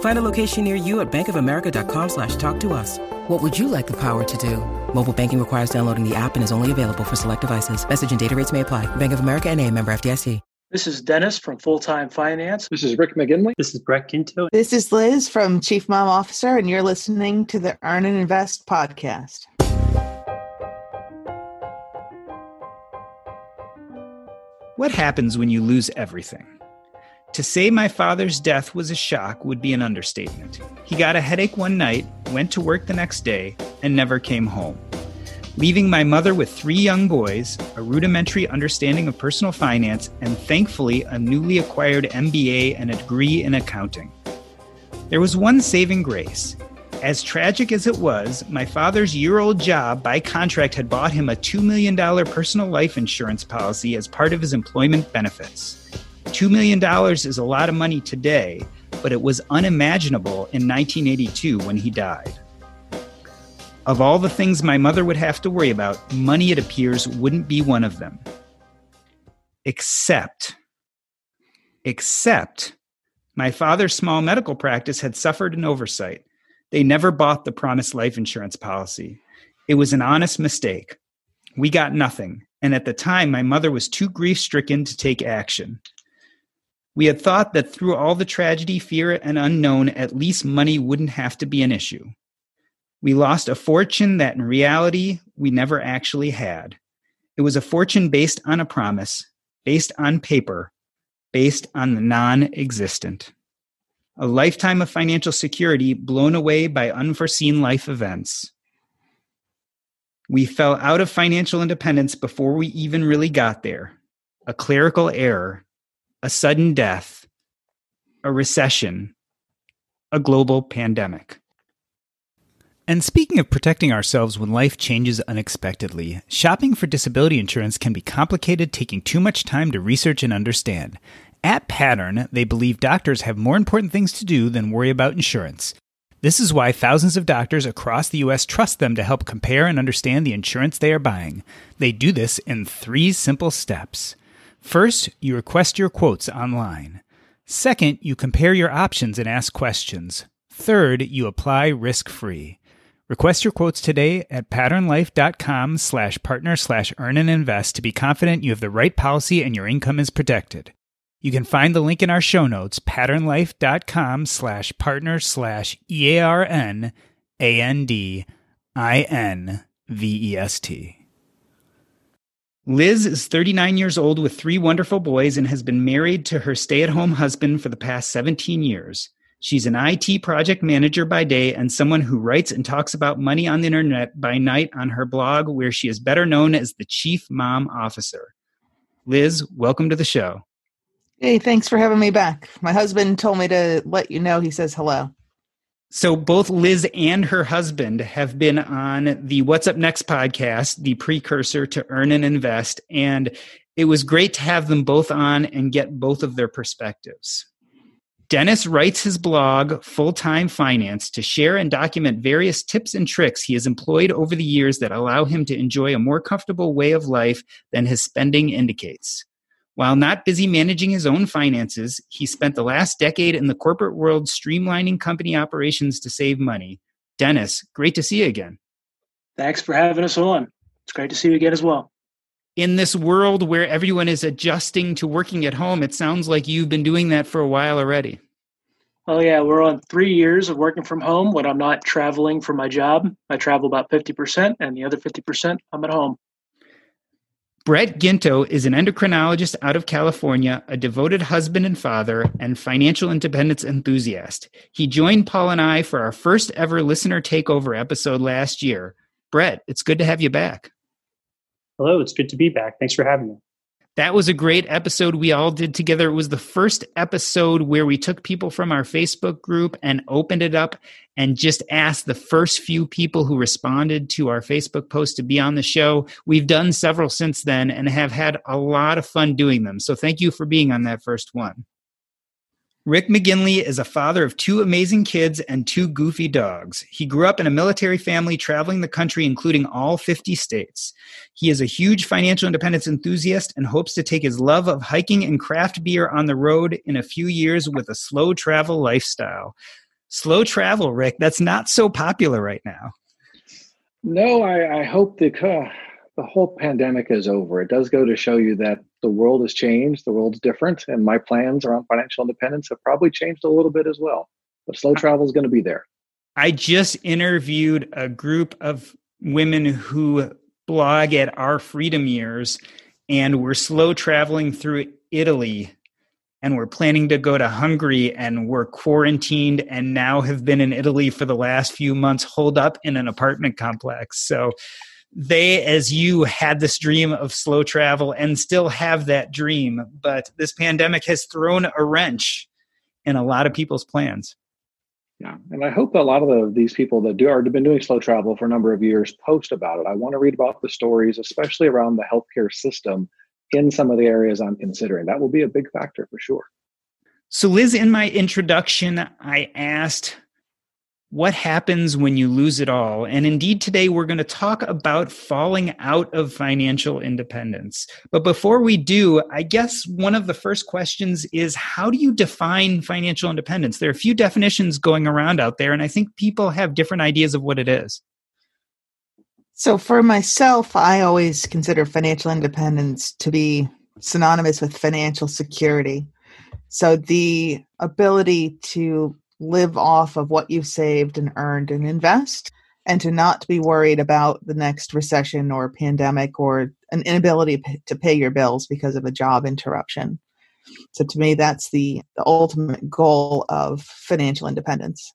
Find a location near you at bankofamerica.com slash talk to us. What would you like the power to do? Mobile banking requires downloading the app and is only available for select devices. Message and data rates may apply. Bank of America and a member FDIC. This is Dennis from Full Time Finance. This is Rick McGinley. This is Brett Quinto. This is Liz from Chief Mom Officer, and you're listening to the Earn and Invest podcast. What happens when you lose everything? To say my father's death was a shock would be an understatement. He got a headache one night, went to work the next day, and never came home. Leaving my mother with three young boys, a rudimentary understanding of personal finance, and thankfully a newly acquired MBA and a degree in accounting. There was one saving grace. As tragic as it was, my father's year old job by contract had bought him a $2 million personal life insurance policy as part of his employment benefits. $2 million is a lot of money today, but it was unimaginable in 1982 when he died. Of all the things my mother would have to worry about, money, it appears, wouldn't be one of them. Except, except, my father's small medical practice had suffered an oversight. They never bought the promised life insurance policy. It was an honest mistake. We got nothing, and at the time, my mother was too grief stricken to take action. We had thought that through all the tragedy, fear, and unknown, at least money wouldn't have to be an issue. We lost a fortune that in reality we never actually had. It was a fortune based on a promise, based on paper, based on the non existent. A lifetime of financial security blown away by unforeseen life events. We fell out of financial independence before we even really got there. A clerical error, a sudden death, a recession, a global pandemic. And speaking of protecting ourselves when life changes unexpectedly, shopping for disability insurance can be complicated, taking too much time to research and understand. At Pattern, they believe doctors have more important things to do than worry about insurance. This is why thousands of doctors across the U.S. trust them to help compare and understand the insurance they are buying. They do this in three simple steps. First, you request your quotes online. Second, you compare your options and ask questions. Third, you apply risk free. Request your quotes today at patternlife.com slash partner slash earn and invest to be confident you have the right policy and your income is protected. You can find the link in our show notes, patternlife.com slash partner slash E A R N Liz is 39 years old with three wonderful boys and has been married to her stay at home husband for the past 17 years. She's an IT project manager by day and someone who writes and talks about money on the internet by night on her blog, where she is better known as the Chief Mom Officer. Liz, welcome to the show. Hey, thanks for having me back. My husband told me to let you know he says hello. So, both Liz and her husband have been on the What's Up Next podcast, the precursor to Earn and Invest. And it was great to have them both on and get both of their perspectives. Dennis writes his blog, Full Time Finance, to share and document various tips and tricks he has employed over the years that allow him to enjoy a more comfortable way of life than his spending indicates. While not busy managing his own finances, he spent the last decade in the corporate world streamlining company operations to save money. Dennis, great to see you again. Thanks for having us on. It's great to see you again as well. In this world where everyone is adjusting to working at home, it sounds like you've been doing that for a while already. Oh, yeah, we're on three years of working from home when I'm not traveling for my job. I travel about 50%, and the other 50%, I'm at home. Brett Ginto is an endocrinologist out of California, a devoted husband and father, and financial independence enthusiast. He joined Paul and I for our first ever listener takeover episode last year. Brett, it's good to have you back. Hello, it's good to be back. Thanks for having me. That was a great episode we all did together. It was the first episode where we took people from our Facebook group and opened it up and just asked the first few people who responded to our Facebook post to be on the show. We've done several since then and have had a lot of fun doing them. So thank you for being on that first one. Rick McGinley is a father of two amazing kids and two goofy dogs. He grew up in a military family traveling the country, including all 50 states. He is a huge financial independence enthusiast and hopes to take his love of hiking and craft beer on the road in a few years with a slow travel lifestyle. Slow travel, Rick, that's not so popular right now. No, I, I hope the, uh, the whole pandemic is over. It does go to show you that the world has changed, the world's different, and my plans around financial independence have probably changed a little bit as well. But slow travel is going to be there. I just interviewed a group of women who blog at our freedom years, and we're slow traveling through Italy and we're planning to go to Hungary and we're quarantined and now have been in Italy for the last few months holed up in an apartment complex. So they, as you, had this dream of slow travel and still have that dream. But this pandemic has thrown a wrench in a lot of people's plans. Yeah, and I hope a lot of the, these people that do are been doing slow travel for a number of years post about it. I want to read about the stories, especially around the healthcare system in some of the areas I'm considering. That will be a big factor for sure. So, Liz, in my introduction, I asked what happens when you lose it all. And indeed, today we're going to talk about falling out of financial independence. But before we do, I guess one of the first questions is how do you define financial independence? There are a few definitions going around out there, and I think people have different ideas of what it is. So, for myself, I always consider financial independence to be synonymous with financial security. So, the ability to live off of what you've saved and earned and invest and to not be worried about the next recession or pandemic or an inability to pay your bills because of a job interruption. So to me that's the, the ultimate goal of financial independence.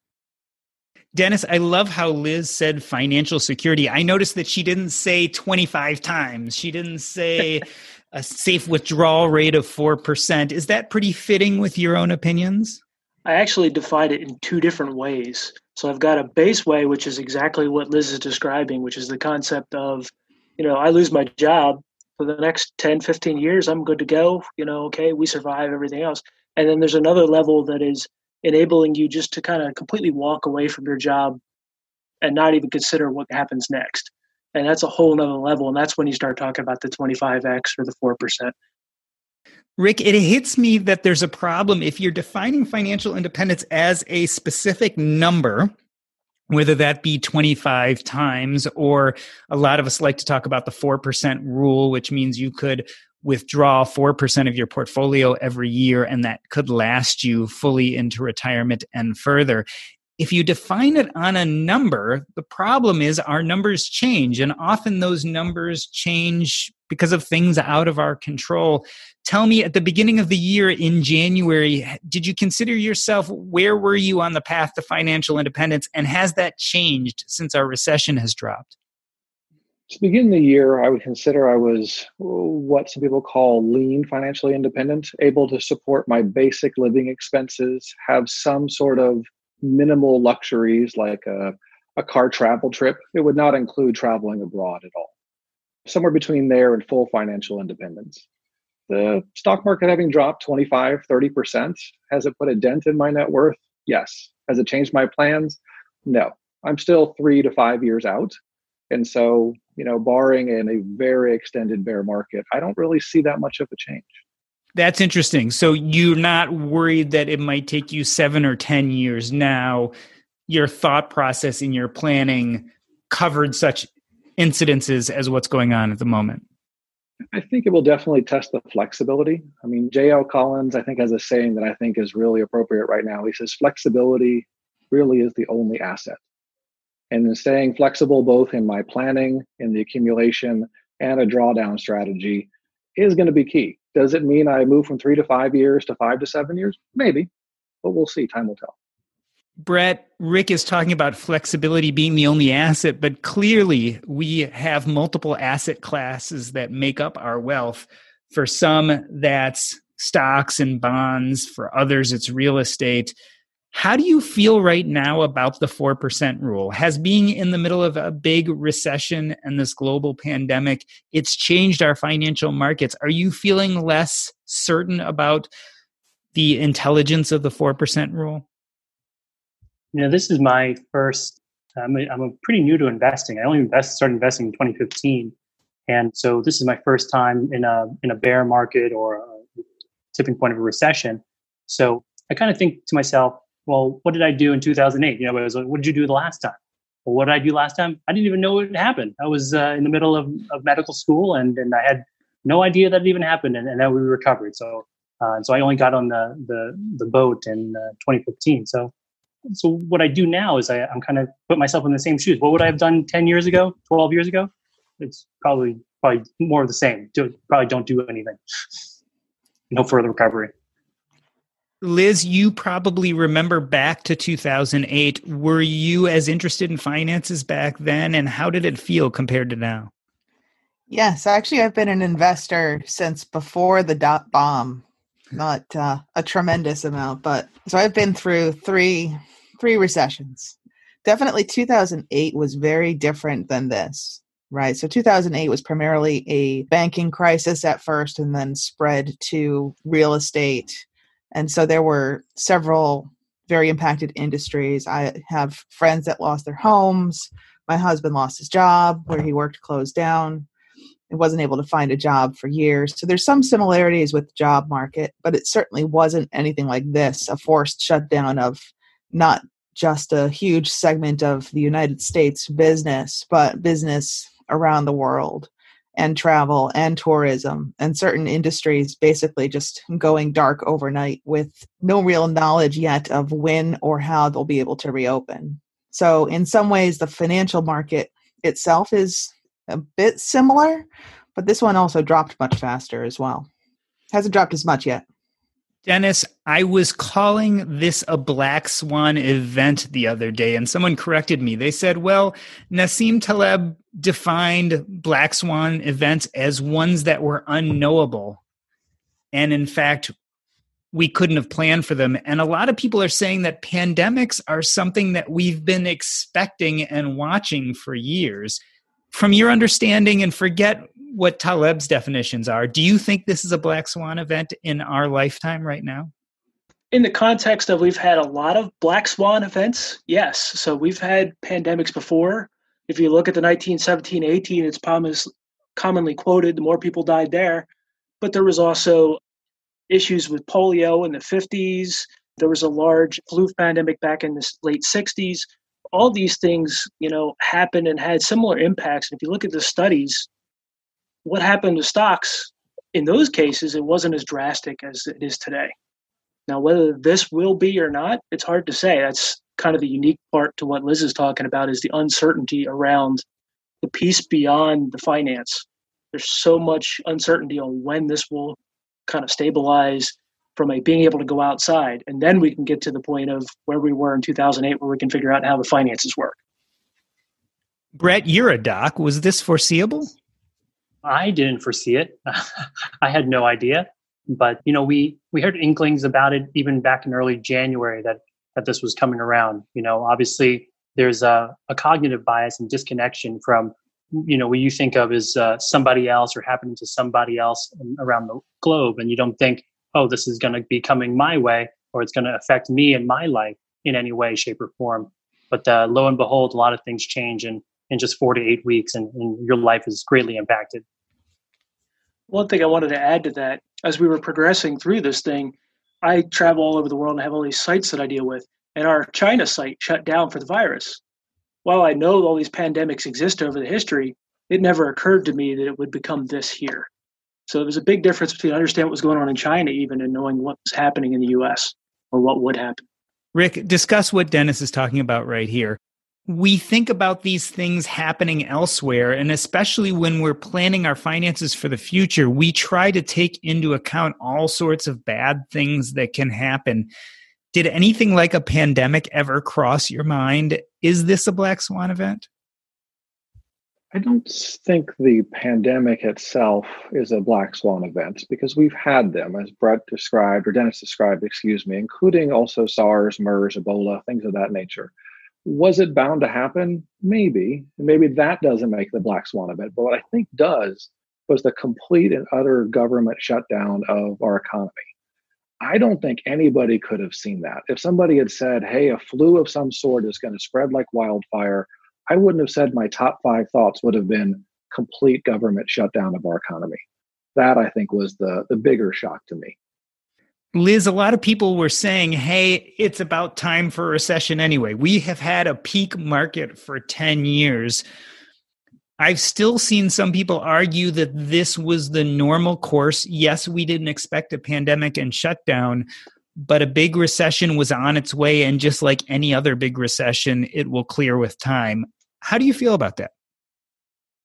Dennis, I love how Liz said financial security. I noticed that she didn't say 25 times. She didn't say a safe withdrawal rate of 4%. Is that pretty fitting with your own opinions? I actually divide it in two different ways. So I've got a base way, which is exactly what Liz is describing, which is the concept of, you know, I lose my job for the next 10, 15 years, I'm good to go. You know, okay, we survive everything else. And then there's another level that is enabling you just to kind of completely walk away from your job and not even consider what happens next. And that's a whole nother level. And that's when you start talking about the 25x or the 4%. Rick, it hits me that there's a problem if you're defining financial independence as a specific number, whether that be 25 times, or a lot of us like to talk about the 4% rule, which means you could withdraw 4% of your portfolio every year and that could last you fully into retirement and further. If you define it on a number, the problem is our numbers change, and often those numbers change because of things out of our control. Tell me at the beginning of the year in January, did you consider yourself where were you on the path to financial independence, and has that changed since our recession has dropped? To begin the year, I would consider I was what some people call lean financially independent, able to support my basic living expenses, have some sort of minimal luxuries like a, a car travel trip. It would not include traveling abroad at all. Somewhere between there and full financial independence. The stock market having dropped 25, 30%, has it put a dent in my net worth? Yes. Has it changed my plans? No. I'm still three to five years out. And so, you know, barring in a very extended bear market, I don't really see that much of a change. That's interesting. So you're not worried that it might take you seven or 10 years now. Your thought process in your planning covered such incidences as what's going on at the moment. I think it will definitely test the flexibility. I mean, J.L. Collins, I think, has a saying that I think is really appropriate right now. He says, flexibility really is the only asset. And in staying flexible, both in my planning, in the accumulation, and a drawdown strategy is going to be key. Does it mean I move from three to five years to five to seven years? Maybe, but we'll see. Time will tell. Brett, Rick is talking about flexibility being the only asset, but clearly we have multiple asset classes that make up our wealth. For some, that's stocks and bonds. For others, it's real estate. How do you feel right now about the 4% rule? Has being in the middle of a big recession and this global pandemic, it's changed our financial markets. Are you feeling less certain about the intelligence of the 4% rule? You know, this is my first, I'm, a, I'm a pretty new to investing. I only invest, started investing in 2015. And so this is my first time in a, in a bear market or a tipping point of a recession. So I kind of think to myself, well, what did I do in 2008? You know, it was like, what did you do the last time? Well, what did I do last time? I didn't even know it happened. I was uh, in the middle of, of medical school and, and I had no idea that it even happened. And, and then we recovered. So, uh, so I only got on the, the, the boat in uh, 2015. So, so what I do now is I, I'm kind of put myself in the same shoes. What would I have done 10 years ago, 12 years ago? It's probably, probably more of the same. Do, probably don't do anything. no further recovery. Liz, you probably remember back to 2008. Were you as interested in finances back then, and how did it feel compared to now? Yes, actually, I've been an investor since before the dot bomb. Not uh, a tremendous amount, but so I've been through three three recessions. Definitely, 2008 was very different than this, right? So 2008 was primarily a banking crisis at first, and then spread to real estate and so there were several very impacted industries. I have friends that lost their homes. My husband lost his job where he worked closed down and wasn't able to find a job for years. So there's some similarities with the job market, but it certainly wasn't anything like this, a forced shutdown of not just a huge segment of the United States business, but business around the world and travel and tourism and certain industries basically just going dark overnight with no real knowledge yet of when or how they'll be able to reopen. So, in some ways, the financial market itself is a bit similar, but this one also dropped much faster as well. Hasn't dropped as much yet. Dennis, I was calling this a black swan event the other day, and someone corrected me. They said, well, Nassim Taleb defined black swan events as ones that were unknowable. And in fact, we couldn't have planned for them. And a lot of people are saying that pandemics are something that we've been expecting and watching for years. From your understanding, and forget what Taleb's definitions are. Do you think this is a black swan event in our lifetime right now? In the context of we've had a lot of black swan events, yes. So we've had pandemics before. If you look at the 1917 18, it's commonly quoted, the more people died there. But there was also issues with polio in the 50s. There was a large flu pandemic back in the late 60s. All these things, you know, happened and had similar impacts. And if you look at the studies, what happened to stocks in those cases, it wasn't as drastic as it is today. Now, whether this will be or not, it's hard to say. That's kind of the unique part to what Liz is talking about is the uncertainty around the piece beyond the finance. There's so much uncertainty on when this will kind of stabilize from a being able to go outside. And then we can get to the point of where we were in 2008, where we can figure out how the finances work. Brett, you're a doc. Was this foreseeable? I didn't foresee it. I had no idea. But you know, we we heard inklings about it even back in early January that that this was coming around. You know, obviously there's a, a cognitive bias and disconnection from you know what you think of as uh, somebody else or happening to somebody else around the globe, and you don't think, oh, this is going to be coming my way or it's going to affect me and my life in any way, shape, or form. But uh, lo and behold, a lot of things change, and in just four to eight weeks, and, and your life is greatly impacted. One thing I wanted to add to that, as we were progressing through this thing, I travel all over the world and have all these sites that I deal with, and our China site shut down for the virus. While I know all these pandemics exist over the history, it never occurred to me that it would become this here. So there was a big difference between understanding what was going on in China, even, and knowing what was happening in the U.S. or what would happen. Rick, discuss what Dennis is talking about right here. we think about these things happening elsewhere. And especially when we're planning our finances for the future, we try to take into account all sorts of bad things that can happen. Did anything like a pandemic ever cross your mind? Is this a black swan event? I don't think the pandemic itself is a black swan event because we've had them, as Brett described, or Dennis described, excuse me, including also SARS, MERS, Ebola, things of that nature. Was it bound to happen? Maybe. Maybe that doesn't make the black swan event. But what I think does was the complete and utter government shutdown of our economy. I don't think anybody could have seen that. If somebody had said, hey, a flu of some sort is going to spread like wildfire, I wouldn't have said my top five thoughts would have been complete government shutdown of our economy. That I think was the, the bigger shock to me. Liz, a lot of people were saying, hey, it's about time for a recession anyway. We have had a peak market for 10 years. I've still seen some people argue that this was the normal course. Yes, we didn't expect a pandemic and shutdown, but a big recession was on its way. And just like any other big recession, it will clear with time. How do you feel about that?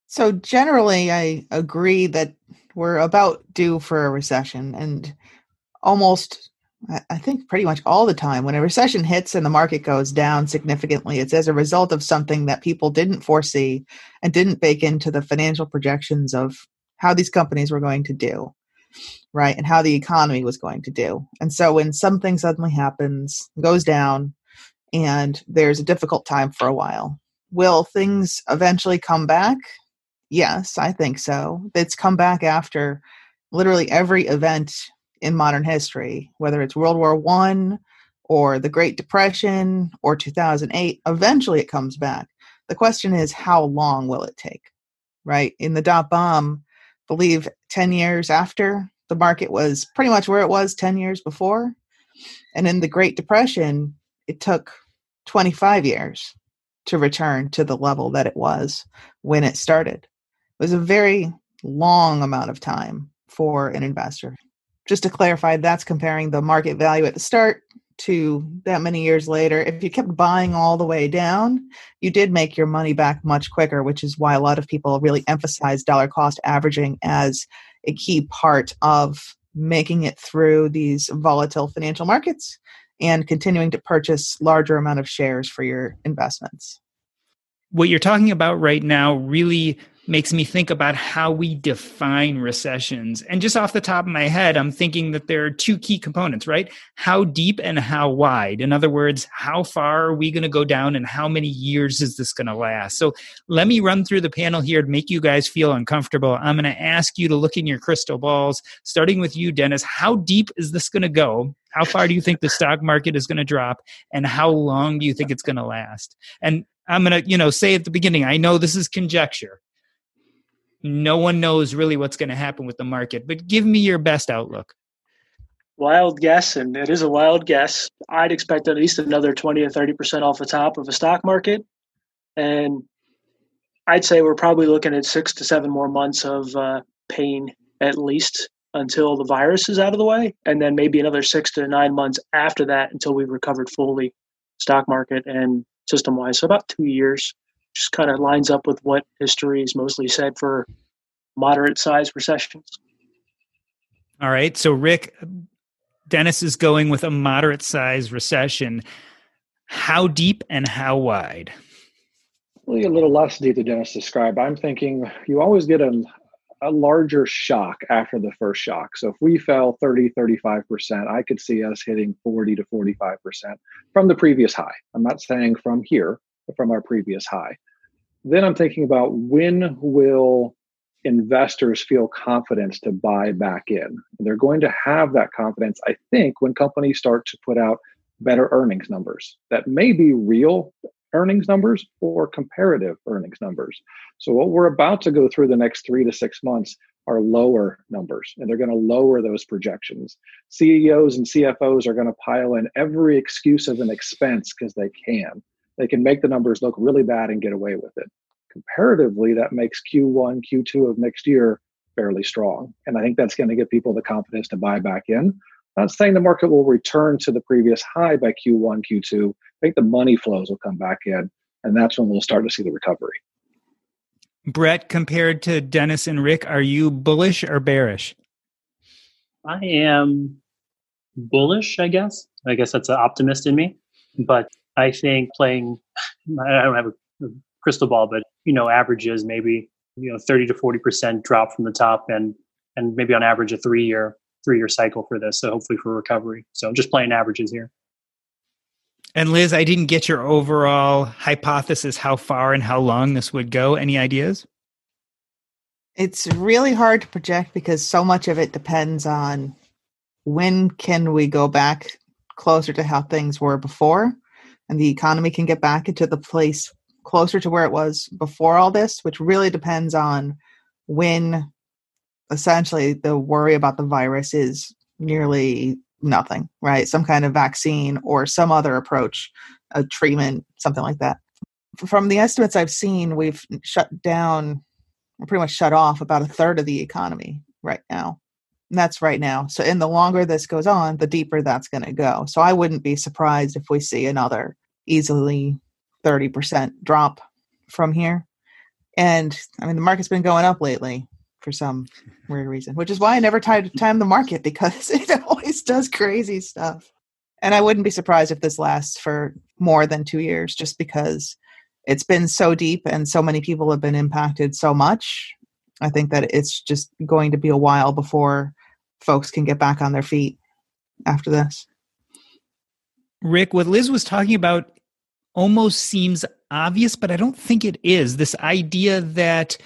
So, generally, I agree that we're about due for a recession. And almost I think pretty much all the time when a recession hits and the market goes down significantly, it's as a result of something that people didn't foresee and didn't bake into the financial projections of how these companies were going to do, right? And how the economy was going to do. And so when something suddenly happens, goes down, and there's a difficult time for a while, will things eventually come back? Yes, I think so. It's come back after literally every event in modern history, whether it's World War One or the Great Depression or 2008. Eventually, it comes back. The question is, how long will it take? Right? In the dot bomb, believe 10 years after, the market was pretty much where it was 10 years before. And in the Great Depression, it took 25 years to return to the level that it was when it started. It was a very long amount of time for an investor just to clarify, that's comparing the market value at the start to that many years later. If you kept buying all the way down, you did make your money back much quicker, which is why a lot of people really emphasize dollar cost averaging as a key part of making it through these volatile financial markets and continuing to purchase larger amount of shares for your investments. What you're talking about right now really makes me think about how we define recessions. And just off the top of my head, I'm thinking that there are two key components, right? How deep and how wide. In other words, how far are we going to go down and how many years is this going to last? So let me run through the panel here to make you guys feel uncomfortable. I'm going to ask you to look in your crystal balls, starting with you, Dennis. How deep is this going to go? How far do you think the stock market is going to drop? And how long do you think it's going to last? And I'm going to, you know, say at the beginning, I know this is conjecture no one knows really what's going to happen with the market. But give me your best outlook. Wild guess, and it is a wild guess. I'd expect at least another 20 or 30% off the top of a stock market. And I'd say we're probably looking at six to seven more months of uh, pain at least until the virus is out of the way. And then maybe another six to nine months after that until we've recovered fully, stock market and system wise. So about two years just kind of lines up with what history is mostly said for moderate sized recessions. All right. So, Rick, Dennis is going with a moderate sized recession. How deep and how wide? Really, a little less deep than Dennis described. I'm thinking you always get a, a larger shock after the first shock. So, if we fell 30, 35%, I could see us hitting 40 to 45% from the previous high. I'm not saying from here, but from our previous high. Then I'm thinking about when will investors feel confidence to buy back in. They're going to have that confidence, I think, when companies start to put out better earnings numbers that may be real earnings numbers or comparative earnings numbers. So, what we're about to go through the next three to six months are lower numbers, and they're going to lower those projections. CEOs and CFOs are going to pile in every excuse of an expense because they can they can make the numbers look really bad and get away with it. Comparatively, that makes Q1, Q2 of next year fairly strong. And I think that's going to give people the confidence to buy back in. I'm not saying the market will return to the previous high by Q1, Q2. I think the money flows will come back in. And that's when we'll start to see the recovery. Brett, compared to Dennis and Rick, are you bullish or bearish? I am bullish, I guess. I guess that's an optimist in me. But I think playing, I don't have a crystal ball, but you know, averages maybe you know 30 to 40 percent drop from the top, and and maybe on average a three year three year cycle for this. So hopefully for recovery. So just playing averages here. And Liz, I didn't get your overall hypothesis how far and how long this would go. Any ideas? It's really hard to project because so much of it depends on when can we go back closer to how things were before and the economy can get back into the place closer to where it was before all this, which really depends on when essentially the worry about the virus is nearly nothing, right? Some kind of vaccine or some other approach, a treatment, something like that. From the estimates I've seen, we've shut down, pretty much shut off about a third of the economy right now. That's right now. So, in the longer this goes on, the deeper that's going to go. So, I wouldn't be surprised if we see another easily 30% drop from here. And I mean, the market's been going up lately for some weird reason, which is why I never time the market because it always does crazy stuff. And I wouldn't be surprised if this lasts for more than two years just because it's been so deep and so many people have been impacted so much. I think that it's just going to be a while before folks can get back on their feet after this. Rick, what Liz was talking about almost seems obvious, but I don't think it is. This idea that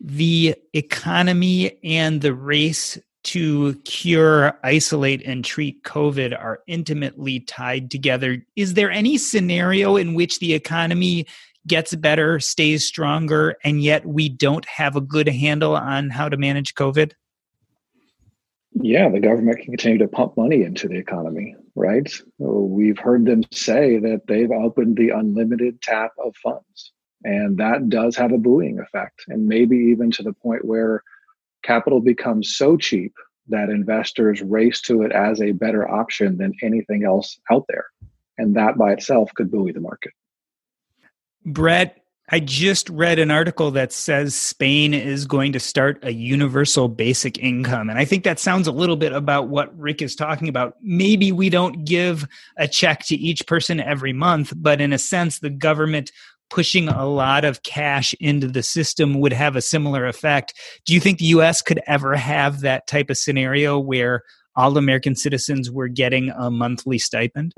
the economy and the race to cure, isolate, and treat COVID are intimately tied together. Is there any scenario in which the economy gets better, stays stronger, and yet we don't have a good handle on how to manage COVID? Yeah, the government can continue to pump money into the economy, right? We've heard them say that they've opened the unlimited tap of funds. And that does have a buoying effect, and maybe even to the point where capital becomes so cheap that investors race to it as a better option than anything else out there. And that by itself could buoy the market. Brett, I just read an article that says Spain is going to start a universal basic income. And I think that sounds a little bit about what Rick is talking about. Maybe we don't give a check to each person every month, but in a sense, the government pushing a lot of cash into the system would have a similar effect. Do you think the US could ever have that type of scenario where all American citizens were getting a monthly stipend?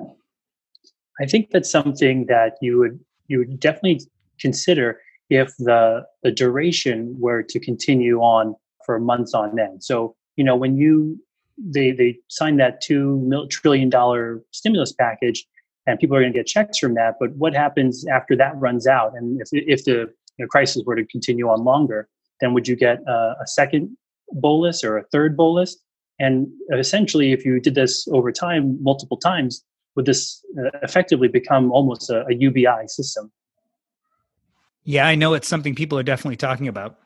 I think that's something that you would you would definitely consider if the the duration were to continue on for months on end. So, you know, when you they they signed that two trillion dollar stimulus package, and people are going to get checks from that. But what happens after that runs out? And if, if the you know, crisis were to continue on longer, then would you get a, a second bolus or a third bolus? And essentially, if you did this over time, multiple times, would this uh, effectively become almost a, a UBI system? Yeah, I know it's something people are definitely talking about.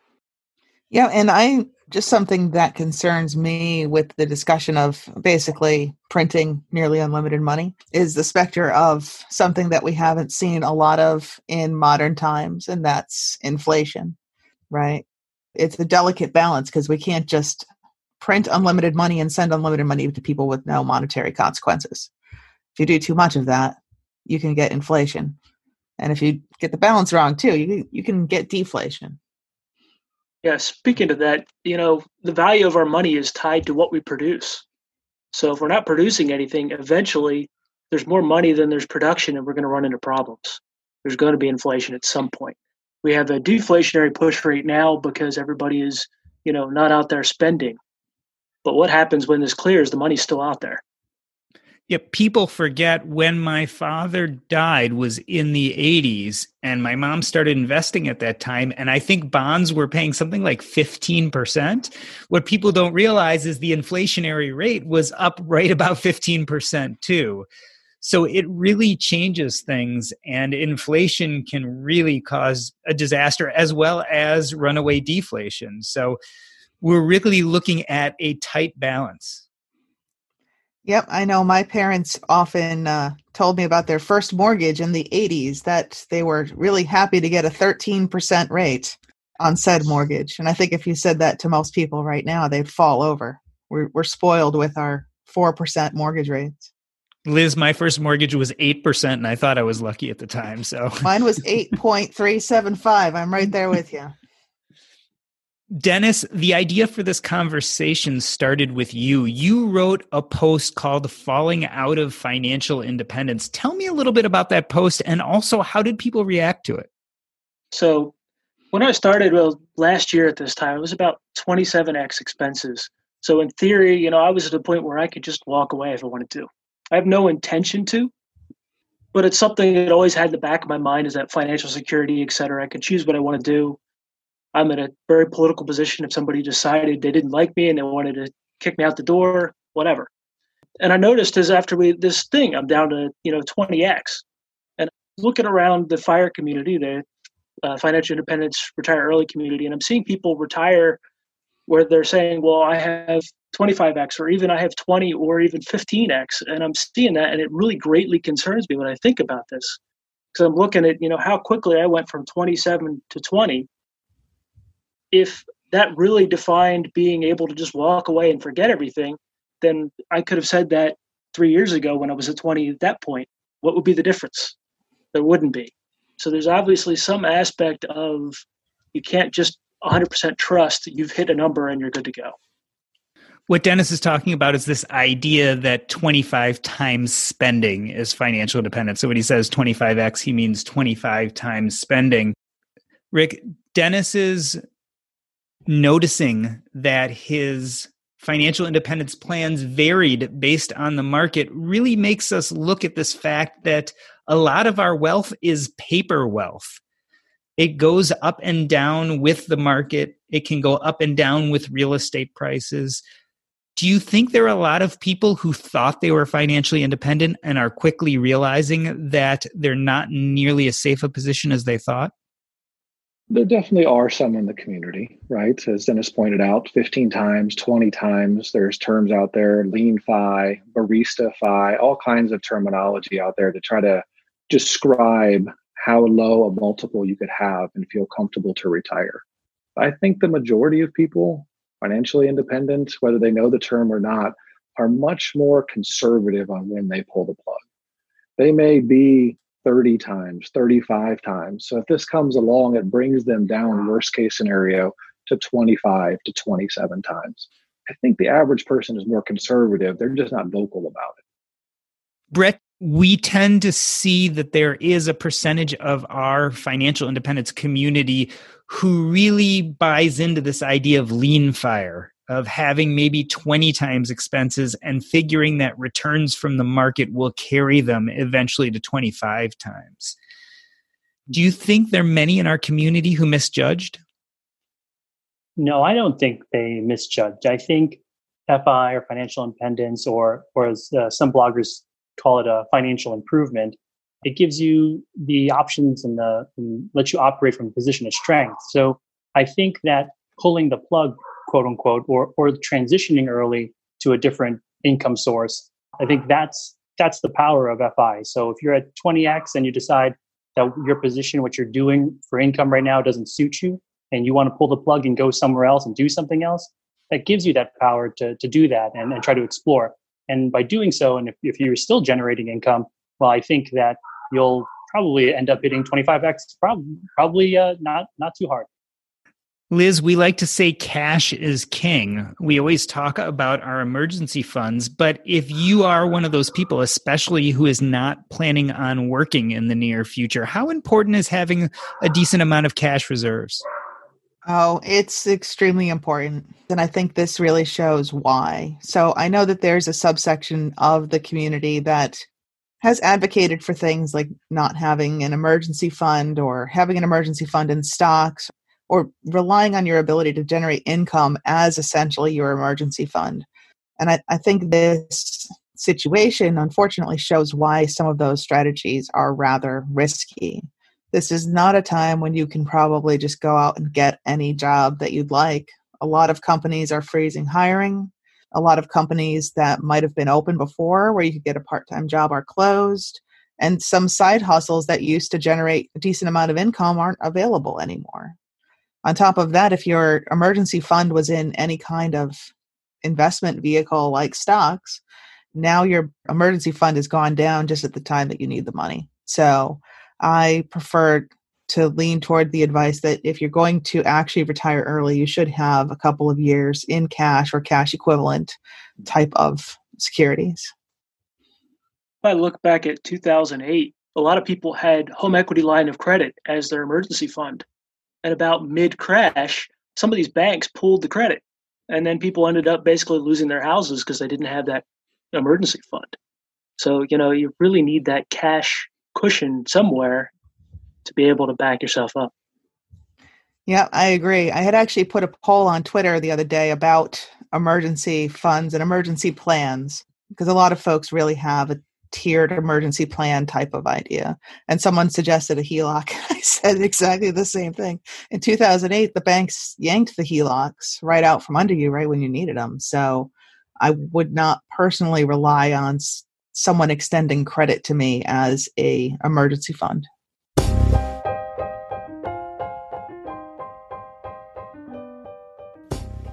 Yeah, and I just something that concerns me with the discussion of basically printing nearly unlimited money is the specter of something that we haven't seen a lot of in modern times, and that's inflation, right? It's a delicate balance because we can't just print unlimited money and send unlimited money to people with no monetary consequences. If you do too much of that, you can get inflation. And if you get the balance wrong too, you you can get deflation. Yeah, speaking to that, you know, the value of our money is tied to what we produce. So if we're not producing anything, eventually there's more money than there's production and we're going to run into problems. There's going to be inflation at some point. We have a deflationary push right now because everybody is, you know, not out there spending. But what happens when this clears? The money's still out there yeah, people forget when my father died was in the 80s and my mom started investing at that time and I think bonds were paying something like 15%. What people don't realize is the inflationary rate was up right about 15% too. So it really changes things and inflation can really cause a disaster as well as runaway deflation. So we're really looking at a tight balance. Yep, I know my parents often uh, told me about their first mortgage in the 80s that they were really happy to get a 13% rate on said mortgage. And I think if you said that to most people right now, they'd fall over. We're, we're spoiled with our 4% mortgage rates. Liz, my first mortgage was 8%, and I thought I was lucky at the time. So mine was 8.375. I'm right there with you. Dennis, the idea for this conversation started with you. You wrote a post called Falling Out of Financial Independence. Tell me a little bit about that post and also how did people react to it? So, when I started well, last year at this time, it was about 27x expenses. So, in theory, you know, I was at a point where I could just walk away if I wanted to. I have no intention to, but it's something that always had the back of my mind is that financial security, et cetera. I could choose what I want to do I'm in a very political position. If somebody decided they didn't like me and they wanted to kick me out the door, whatever. And I noticed as after we this thing, I'm down to you know 20x, and looking around the fire community, the uh, financial independence retire early community, and I'm seeing people retire where they're saying, "Well, I have 25x, or even I have 20, or even 15x," and I'm seeing that, and it really greatly concerns me when I think about this, because I'm looking at you know how quickly I went from 27 to 20 if that really defined being able to just walk away and forget everything, then I could have said that three years ago when I was at 20 at that point. What would be the difference? There wouldn't be. So there's obviously some aspect of you can't just 100% trust that you've hit a number and you're good to go. What Dennis is talking about is this idea that 25 times spending is financial independence. So when he says 25x, he means 25 times spending. Rick, Dennis's noticing that his financial independence plans varied based on the market really makes us look at this fact that a lot of our wealth is paper wealth. It goes up and down with the market, it can go up and down with real estate prices. Do you think there are a lot of people who thought they were financially independent and are quickly realizing that they're not nearly as safe a position as they thought? There definitely are some in the community, right? As Dennis pointed out, 15 times, 20 times. There's terms out there, lean fi, barista fi, all kinds of terminology out there to try to describe how low a multiple you could have and feel comfortable to retire. I think the majority of people, financially independent, whether they know the term or not, are much more conservative on when they pull the plug. They may be 30 times, 35 times. So if this comes along, it brings them down, worst case scenario, to 25 to 27 times. I think the average person is more conservative. They're just not vocal about it. Brett, we tend to see that there is a percentage of our financial independence community who really buys into this idea of lean fire of having maybe 20 times expenses and figuring that returns from the market will carry them eventually to 25 times. Do you think there are many in our community who misjudged? No, I don't think they misjudged. I think FI or financial independence, or or as uh, some bloggers call it, a financial improvement, it gives you the options and, the, and lets you operate from a position of strength. So I think that pulling the plug quote unquote, or or transitioning early to a different income source. I think that's that's the power of FI. So if you're at 20x and you decide that your position, what you're doing for income right now, doesn't suit you, and you want to pull the plug and go somewhere else and do something else, that gives you that power to to do that and, and try to explore. And by doing so, and if, if you're still generating income, well, I think that you'll probably end up hitting 25x. Probably, probably uh, not not too hard. Liz, we like to say cash is king. We always talk about our emergency funds, but if you are one of those people, especially who is not planning on working in the near future, how important is having a decent amount of cash reserves? Oh, it's extremely important. And I think this really shows why. So I know that there's a subsection of the community that has advocated for things like not having an emergency fund or having an emergency fund in stocks or relying on your ability to generate income as essentially your emergency fund. And I, I think this situation unfortunately shows why some of those strategies are rather risky. This is not a time when you can probably just go out and get any job that you'd like. A lot of companies are freezing hiring. A lot of companies that might have been open before, where you could get a part time job, are closed. And some side hustles that used to generate a decent amount of income aren't available anymore. On top of that, if your emergency fund was in any kind of investment vehicle like stocks, now your emergency fund has gone down just at the time that you need the money. So I prefer to lean toward the advice that if you're going to actually retire early, you should have a couple of years in cash or cash equivalent type of securities. If I look back at 2008, a lot of people had home equity line of credit as their emergency fund. And about mid crash, some of these banks pulled the credit. And then people ended up basically losing their houses because they didn't have that emergency fund. So, you know, you really need that cash cushion somewhere to be able to back yourself up. Yeah, I agree. I had actually put a poll on Twitter the other day about emergency funds and emergency plans because a lot of folks really have a tiered emergency plan type of idea. And someone suggested a HELOC. I said exactly the same thing. In 2008, the banks yanked the HELOCs right out from under you right when you needed them. So I would not personally rely on someone extending credit to me as a emergency fund.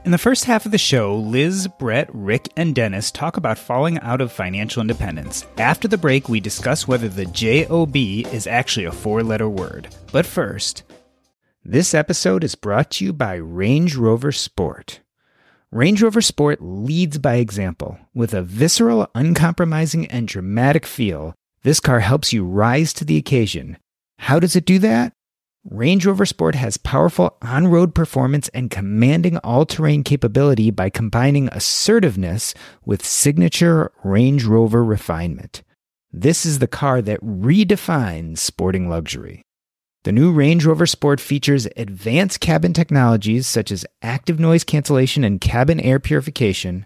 In the first half of the show, Liz, Brett, Rick, and Dennis talk about falling out of financial independence. After the break, we discuss whether the JOB is actually a four letter word. But first, this episode is brought to you by Range Rover Sport. Range Rover Sport leads by example. With a visceral, uncompromising, and dramatic feel, this car helps you rise to the occasion. How does it do that? Range Rover Sport has powerful on road performance and commanding all terrain capability by combining assertiveness with signature Range Rover refinement. This is the car that redefines sporting luxury. The new Range Rover Sport features advanced cabin technologies such as active noise cancellation and cabin air purification,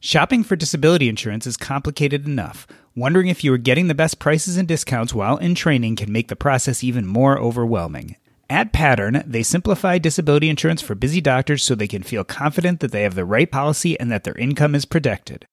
Shopping for disability insurance is complicated enough. Wondering if you are getting the best prices and discounts while in training can make the process even more overwhelming. At Pattern, they simplify disability insurance for busy doctors so they can feel confident that they have the right policy and that their income is protected.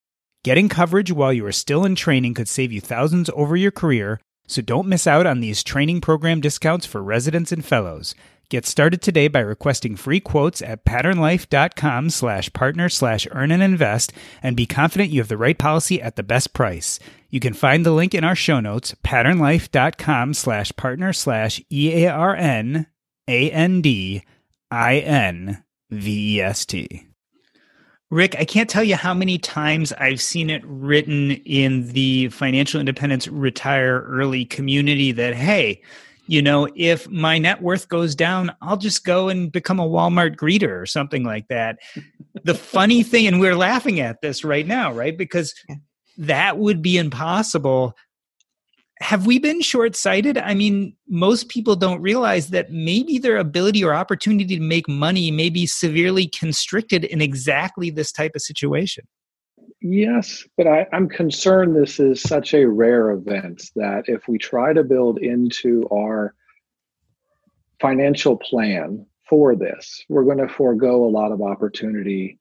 Getting coverage while you are still in training could save you thousands over your career, so don't miss out on these training program discounts for residents and fellows. Get started today by requesting free quotes at patternlife.com slash partner slash earn and invest and be confident you have the right policy at the best price. You can find the link in our show notes, patternlife.com slash partner slash E-A-R-N A-N-D-I-N-V-E-S-T. Rick, I can't tell you how many times I've seen it written in the financial independence retire early community that, hey, you know, if my net worth goes down, I'll just go and become a Walmart greeter or something like that. the funny thing, and we're laughing at this right now, right? Because that would be impossible. Have we been short sighted? I mean, most people don't realize that maybe their ability or opportunity to make money may be severely constricted in exactly this type of situation. Yes, but I, am concerned this is such a rare event that if we try to build into our financial plan for this, we're going to forego a lot of opportunity,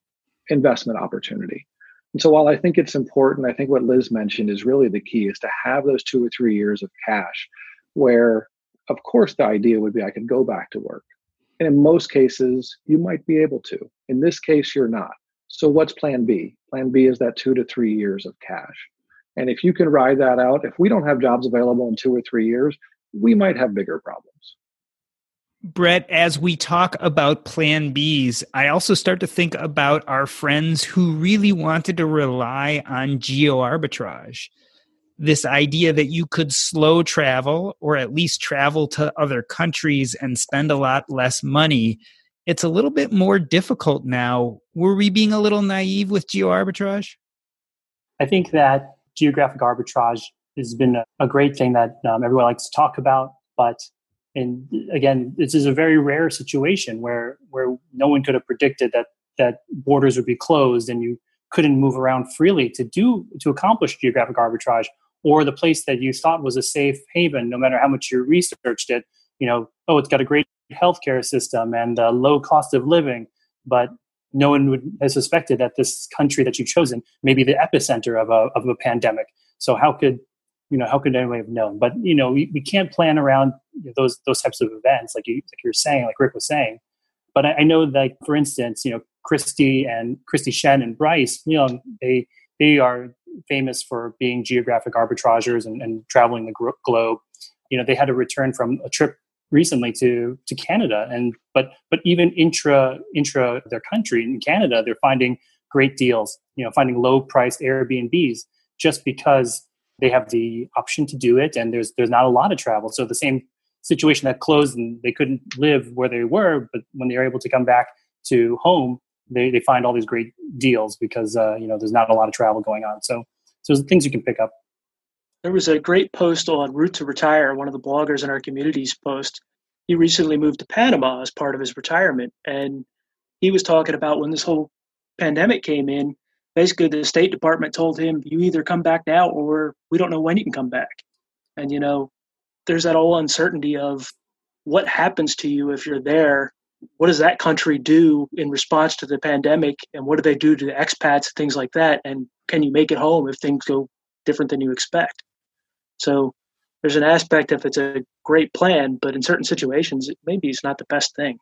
investment opportunity. And so while I think it's important, I think what Liz mentioned is really the key is to have those two or three years of cash where, of course, the idea would be I could go back to work. And in most cases, you might be able to. In this case, you're not. So what's plan B? Plan B is that two to three years of cash. And if you can ride that out, if we don't have jobs available in two or three years, we might have bigger problems. Brett, as we talk about plan Bs, I also start to think about our friends who really wanted to rely on geo arbitrage. This idea that you could slow travel or at least travel to other countries and spend a lot less money it's a little bit more difficult now. Were we being a little naive with geo arbitrage? I think that geographic arbitrage has been a, great thing that um, everyone likes to talk about, but and again, this is a very rare situation where where no one could have predicted that that borders would be closed and you couldn't move around freely to do to accomplish geographic arbitrage or the place that you thought was a safe haven no matter how much you researched it you know oh it's got a great healthcare system and the low cost of living but no one would have suspected that this country that you've chosen may be the epicenter of a, of a pandemic. So how could you know how could anyone have known? But you know we, we can't plan around those those types of events like you like you're saying like rick was saying. But I, I know that for instance you know Kristy and Kristy Shen and bryce you know they they are famous for being geographic arbitragers and, and traveling the globe. You know they had to return from a trip recently to to canada. And but but even intra intra their country in canada they're finding great deals you know finding low priced airbnbs just because they have the option to do it and there's there's not a lot of travel. So the same situation that closed and they couldn't live where they were but when they're able to come back to home they, they find all these great deals because uh, you know there's not a lot of travel going on. So so things you can pick up there was a great post on route to retire one of the bloggers in our community's post he recently moved to panama as part of his retirement and he was talking about when this whole pandemic came in basically the State Department told him, you either come back now or we don't know when you can come back. And, you know, there's that whole uncertainty of what happens to you if you're there. What does that country do in response to the pandemic? And what do they do to the expats and things like that? And can you make it home if things go different than you expect? So there's an aspect of it's a great plan, but in certain situations, maybe it's not the best thing.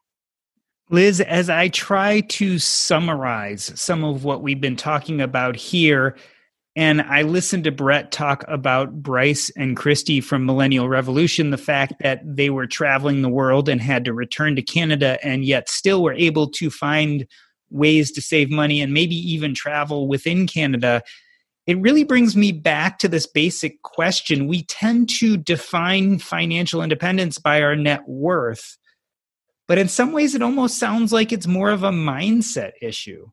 Liz, as I try to summarize some of what we've been talking about here, and I listened to Brett talk about Bryce and Kristy from Millennial Revolution, the fact that they were traveling the world and had to return to Canada and yet still were able to find ways to save money and maybe even travel within Canada. It really brings me back to this basic question. We tend to define financial independence by our net worth but in some ways, it almost sounds like it's more of a mindset issue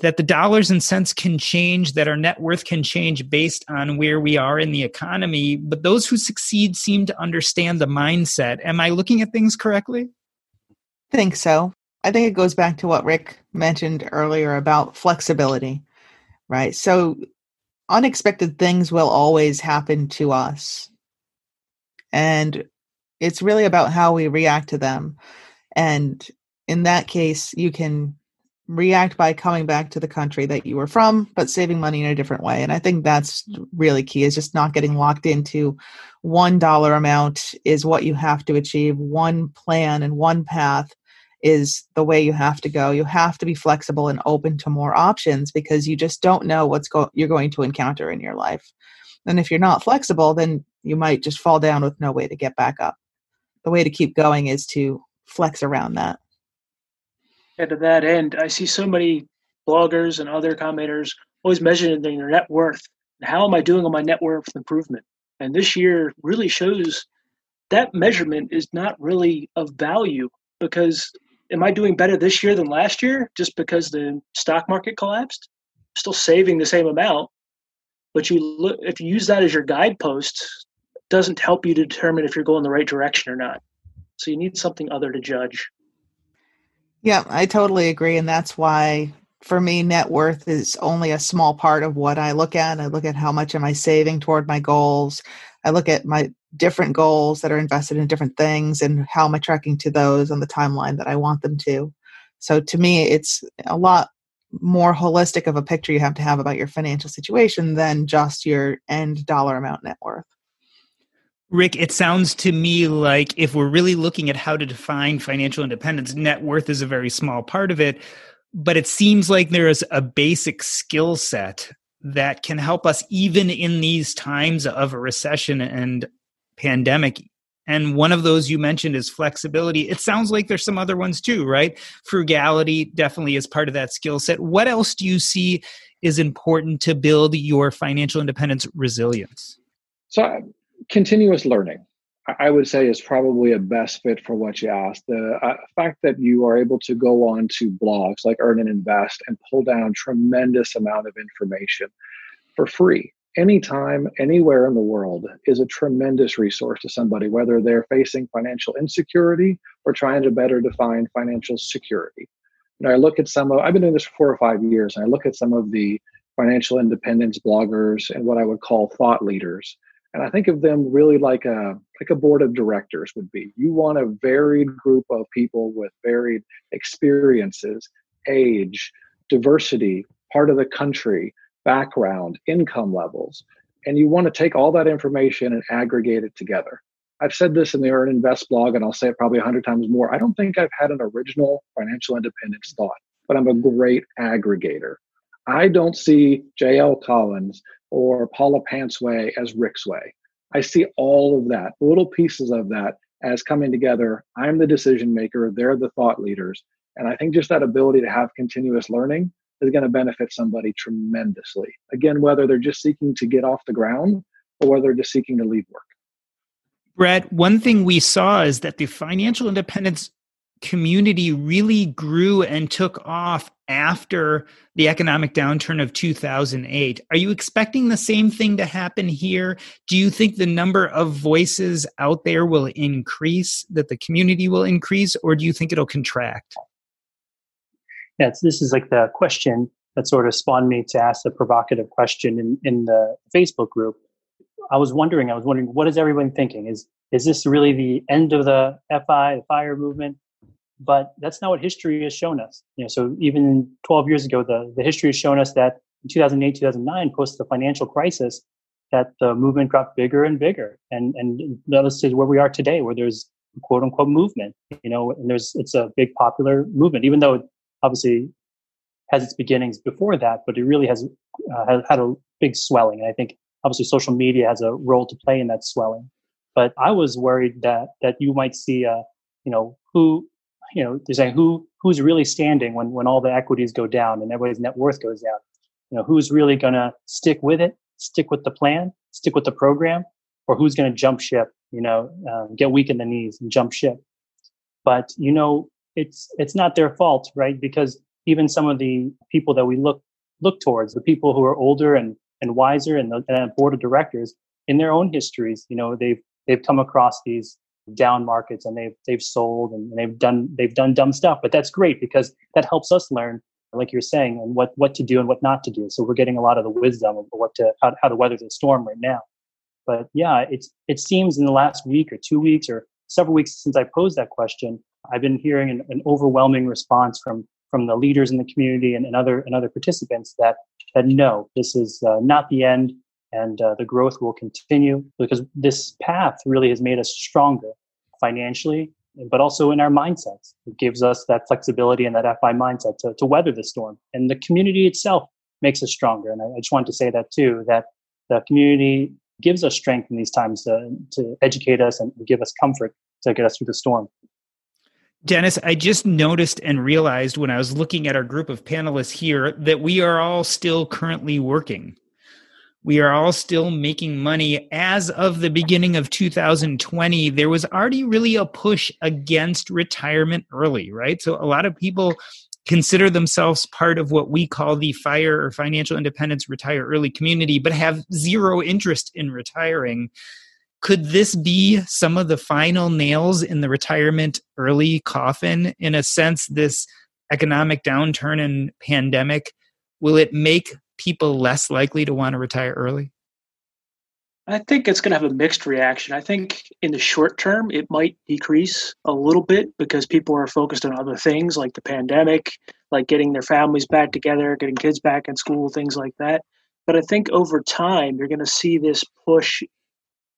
that the dollars and cents can change, that our net worth can change based on where we are in the economy. But those who succeed seem to understand the mindset. Am I looking at things correctly? I think so. I think it goes back to what Rick mentioned earlier about flexibility, right? So unexpected things will always happen to us. And it's really about how we react to them. And in that case, you can react by coming back to the country that you were from, but saving money in a different way. And I think that's really key is just not getting locked into one dollar amount is what you have to achieve, one plan and one path is the way you have to go. You have to be flexible and open to more options because you just don't know what's go- you're going to encounter in your life. And if you're not flexible, then you might just fall down with no way to get back up. The way to keep going is to flex around that. And to that end, I see so many bloggers and other commentators always measuring their net worth. How am I doing on my net worth improvement? And this year really shows that measurement is not really of value because am I doing better this year than last year just because the stock market collapsed? I'm still saving the same amount, but you look if you use that as your guidepost, doesn't help you determine if you're going the right direction or not. So you need something other to judge. Yeah, I totally agree. And that's why for me, net worth is only a small part of what I look at. I look at how much am I saving toward my goals. I look at my different goals that are invested in different things and how am I tracking to those on the timeline that I want them to. So to me, it's a lot more holistic of a picture you have to have about your financial situation than just your end dollar amount net worth. Rick, it sounds to me like if we're really looking at how to define financial independence, net worth is a very small part of it. But it seems like there is a basic skill set that can help us even in these times of a recession and pandemic. And one of those you mentioned is flexibility. It sounds like there's some other ones too, right? Frugality definitely is part of that skill set. What else do you see is important to build your financial independence resilience? So continuous learning i would say is probably a best fit for what you asked the uh, fact that you are able to go on to blogs like earn and invest and pull down tremendous amount of information for free anytime, anywhere in the world is a tremendous resource to somebody, whether they're facing financial insecurity or trying to better define financial security. Know, I look at some of, I've been doing this for four or five years, and I look at some of the financial independence bloggers and what I would call thought leaders. And I think of them really like a like a board of directors would be. You want a varied group of people with varied experiences, age, diversity, part of the country, background, income levels. And you want to take all that information and aggregate it together. I've said this in the Earn Invest blog, and I'll say it probably a hundred times more. I don't think I've had an original financial independence thought, but I'm a great aggregator. I don't see J.L. Collins or Paula Pant's way as Rick's way. I see all of that, little pieces of that as coming together. I'm the decision maker, they're the thought leaders. And I think just that ability to have continuous learning is going to benefit somebody tremendously. Again, whether they're just seeking to get off the ground or whether they're just seeking to leave work. Brett, one thing we saw is that the financial independence community really grew and took off after the economic downturn of 2008. Are you expecting the same thing to happen here? Do you think the number of voices out there will increase, that the community will increase, or do you think it'll contract? Yeah, this is like the question that sort of spawned me to ask a provocative question in, in the Facebook group. I was wondering, I was wondering, what is everyone thinking? Is is this really the end of the FI, the fire movement? But that's not what history has shown us. You know, so even 12 years ago, the, the history has shown us that in 2008, 2009, post the financial crisis, that the movement got bigger and bigger. And and that is where we are today, where there's quote unquote movement. You know, and there's it's a big popular movement, even though obviously has its beginnings before that, but it really has, uh, had a big swelling. And I think obviously social media has a role to play in that swelling. But I was worried that that you might see, a, you know, who, you know, they're saying who who's really standing when when all the equities go down and everybody's net worth goes down. You know, who's really going to stick with it, stick with the plan, stick with the program, or who's going to jump ship? You know, um, get weak in the knees and jump ship. But you know, it's it's not their fault, right? Because even some of the people that we look look towards, the people who are older and and wiser, and the and board of directors, in their own histories, you know, they've they've come across these down markets and they've they've sold and they've done they've done dumb stuff. But that's great because that helps us learn, like you're saying, and what what to do and what not to do. So we're getting a lot of the wisdom of what to how, how to weather the storm right now. But yeah, it's it seems in the last week or two weeks or several weeks since I posed that question, I've been hearing an, an overwhelming response from from the leaders in the community and, and other and other participants that that no, this is uh, not the end, and uh, the growth will continue because this path really has made us stronger financially, but also in our mindsets. It gives us that flexibility and that FI mindset to, to weather the storm, and the community itself makes us stronger. And I, I just wanted to say that too that the community gives us strength in these times to, to educate us and give us comfort to get us through the storm. Dennis, I just noticed and realized when I was looking at our group of panelists here that we are all still currently working. We are all still making money. As of the beginning of 2020, there was already really a push against retirement early, right? So a lot of people consider themselves part of what we call the fire or financial independence retire early community, but have zero interest in retiring could this be some of the final nails in the retirement early coffin? In a sense this economic downturn and pandemic will it make people less likely to want to retire early? I think it's going to have a mixed reaction. I think in the short term it might decrease a little bit because people are focused on other things like the pandemic like getting their families back together getting kids back in school things like that. But i think over time you're going to see this push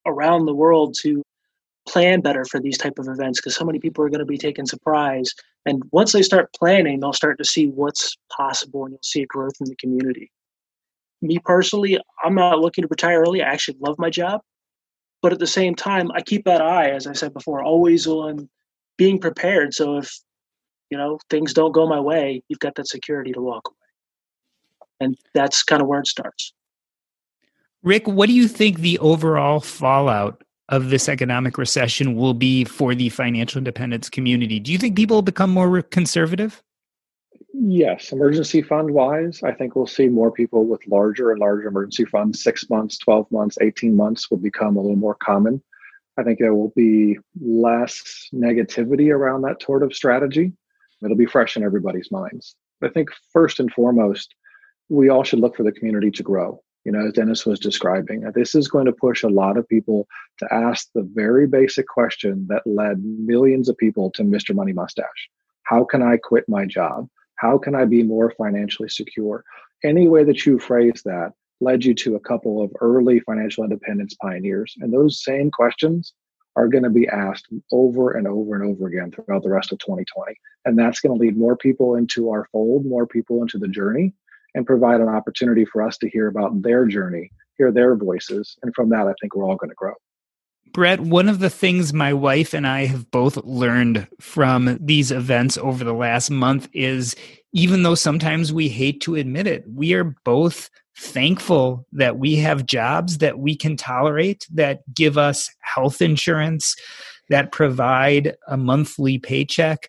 around the world to plan better for these type of events because so many people are going to be taken surprise. And once they start planning they'll start to see what's possible and you'll see a growth in the community. Me personally i'm not looking to retire early. I actually love my job. But at the same time i keep that eye as i said before always on being prepared. So if you know things don't go my way you've got that security to walk away. And that's kind of where it starts Rick, what do you think the overall fallout of this economic recession will be for the financial independence community? Do you think people will become more conservative? Yes, emergency fund wise, I think we'll see more people with larger and larger emergency funds. Six months, 12 months, 18 months will become a little more common. I think there will be less negativity around that sort of strategy. It'll be fresh in everybody's minds. I think first and foremost, we all should look for the community to grow. You know, as Dennis was describing, this is going to push a lot of people to ask the very basic question that led millions of people to Mr. Money Mustache How can I quit my job? How can I be more financially secure? Any way that you phrase that led you to a couple of early financial independence pioneers. And those same questions are going to be asked over and over and over again throughout the rest of 2020. And that's going to lead more people into our fold, more people into the journey, and provide an opportunity for us to hear about their journey, hear their voices. And from that, I think we're all going to grow. Brett, one of the things my wife and I have both learned from these events over the last month is even though sometimes we hate to admit it, we are both thankful that we have jobs that we can tolerate, that give us health insurance, that provide a monthly paycheck.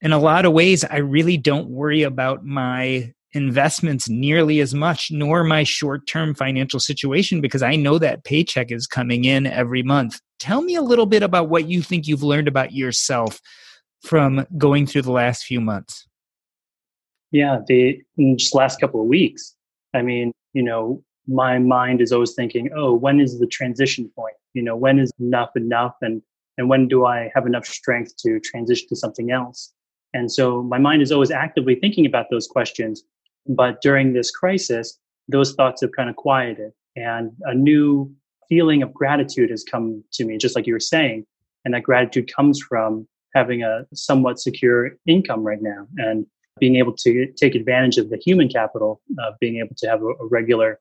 In a lot of ways, I really don't worry about my investments nearly as much, nor my short term financial situation, because I know that paycheck is coming in every month. Tell me a little bit about what you think you've learned about yourself from going through the last few months. Yeah, the just last couple of weeks. I mean, you know, my mind is always thinking, oh, when is the transition point? You know, when is enough enough? And and when do I have enough strength to transition to something else? And so my mind is always actively thinking about those questions. But during this crisis, those thoughts have kind of quieted and a new feeling of gratitude has come to me, just like you were saying. And that gratitude comes from having a somewhat secure income right now and being able to take advantage of the human capital of being able to have a, a regular,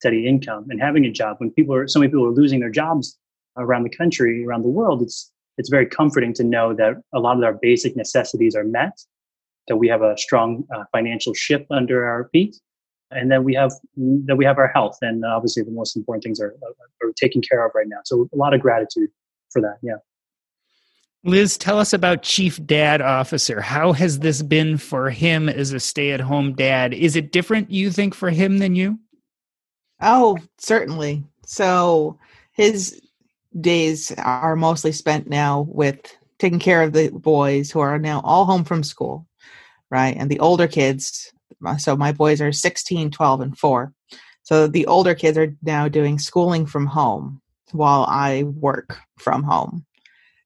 steady income and having a job. When people are, so many people are losing their jobs around the country, around the world, it's it's very comforting to know that a lot of our basic necessities are met that we have a strong uh, financial ship under our feet, and then we have that we have our health, and obviously the most important things are, are, are taken care of right now. So a lot of gratitude for that. Yeah. Liz, tell us about Chief Dad Officer. How has this been for him as a stay at home dad? Is it different, you think, for him than you? Oh, certainly. So his days are mostly spent now with taking care of the boys who are now all home from school right? And the older kids, so my boys are 16, 12, and 4. So the older kids are now doing schooling from home while I work from home.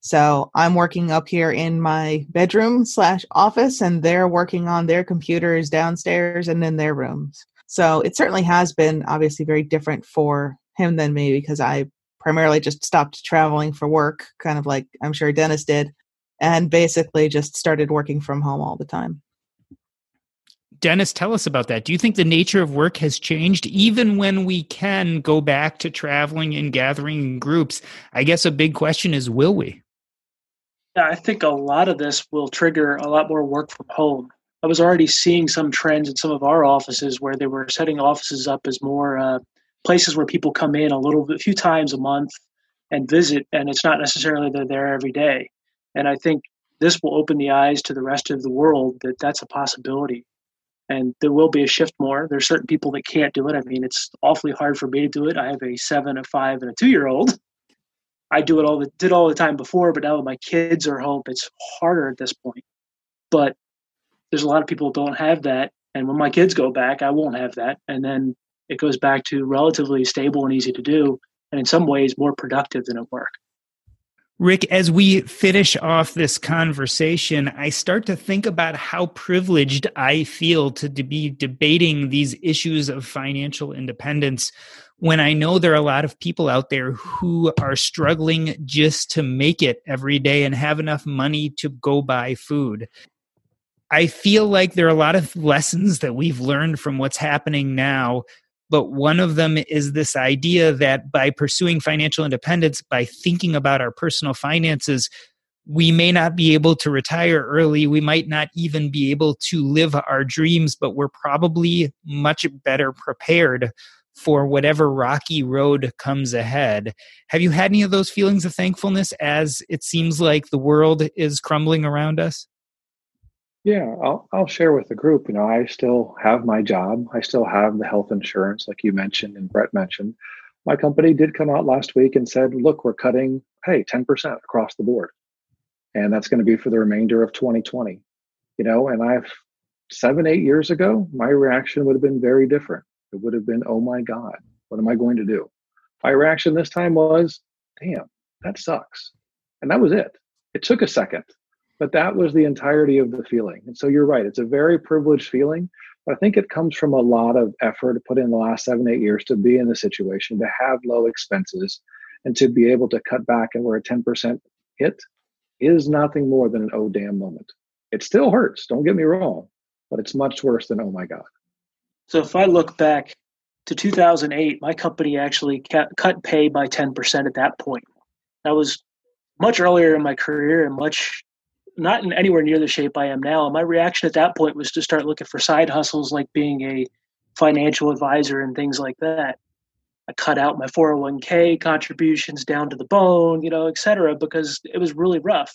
So I'm working up here in my bedroom slash office, and they're working on their computers downstairs and in their rooms. So it certainly has been obviously very different for him than me because I primarily just stopped traveling for work, kind of like I'm sure Dennis did, and basically just started working from home all the time. Dennis, tell us about that. Do you think the nature of work has changed even when we can go back to traveling and gathering in groups? I guess a big question is will we? Yeah, I think a lot of this will trigger a lot more work from home. I was already seeing some trends in some of our offices where they were setting offices up as more uh, places where people come in a little bit, a few times a month and visit, and it's not necessarily they're there every day. And I think this will open the eyes to the rest of the world that that's a possibility and there will be a shift more. There's certain people that can't do it. I mean, it's awfully hard for me to do it. I have a seven, a five, and a two-year-old. I do it all the did all the time before, but now that my kids are home, it's harder at this point. But there's a lot of people don't have that, and when my kids go back, I won't have that, and then it goes back to relatively stable and easy to do, and in some ways more productive than at work. Rick, as we finish off this conversation, I start to think about how privileged I feel to be debating these issues of financial independence when I know there are a lot of people out there who are struggling just to make it every day and have enough money to go buy food. I feel like there are a lot of lessons that we've learned from what's happening now but one of them is this idea that by pursuing financial independence, by thinking about our personal finances, we may not be able to retire early. We might not even be able to live our dreams, but we're probably much better prepared for whatever rocky road comes ahead. Have you had any of those feelings of thankfulness as it seems like the world is crumbling around us? Yeah, I'll, I'll share with the group. You know, I still have my job. I still have the health insurance, like you mentioned and Brett mentioned. My company did come out last week and said, look, we're cutting pay 10% across the board. And that's going to be for the remainder of 2020. You know, and I've seven, eight years ago, my reaction would have been very different. It would have been, oh my God, what am I going to do? My reaction this time was, damn, that sucks. And that was it. It took a second, but that was the entirety of the feeling. And so you're right. It's a very privileged feeling, but I think it comes from a lot of effort put in the last seven, eight years to be in the situation, to have low expenses, and to be able to cut back and where a 10% hit is nothing more than an oh damn moment. It still hurts, don't get me wrong, but it's much worse than oh my God. So if I look back to 2008, my company actually cut pay by 10% at that point. That was much earlier in my career and much not in anywhere near the shape I am now. My reaction at that point was to start looking for side hustles like being a financial advisor and things like that. I cut out my 401k contributions down to the bone, you know, et cetera, because it was really rough.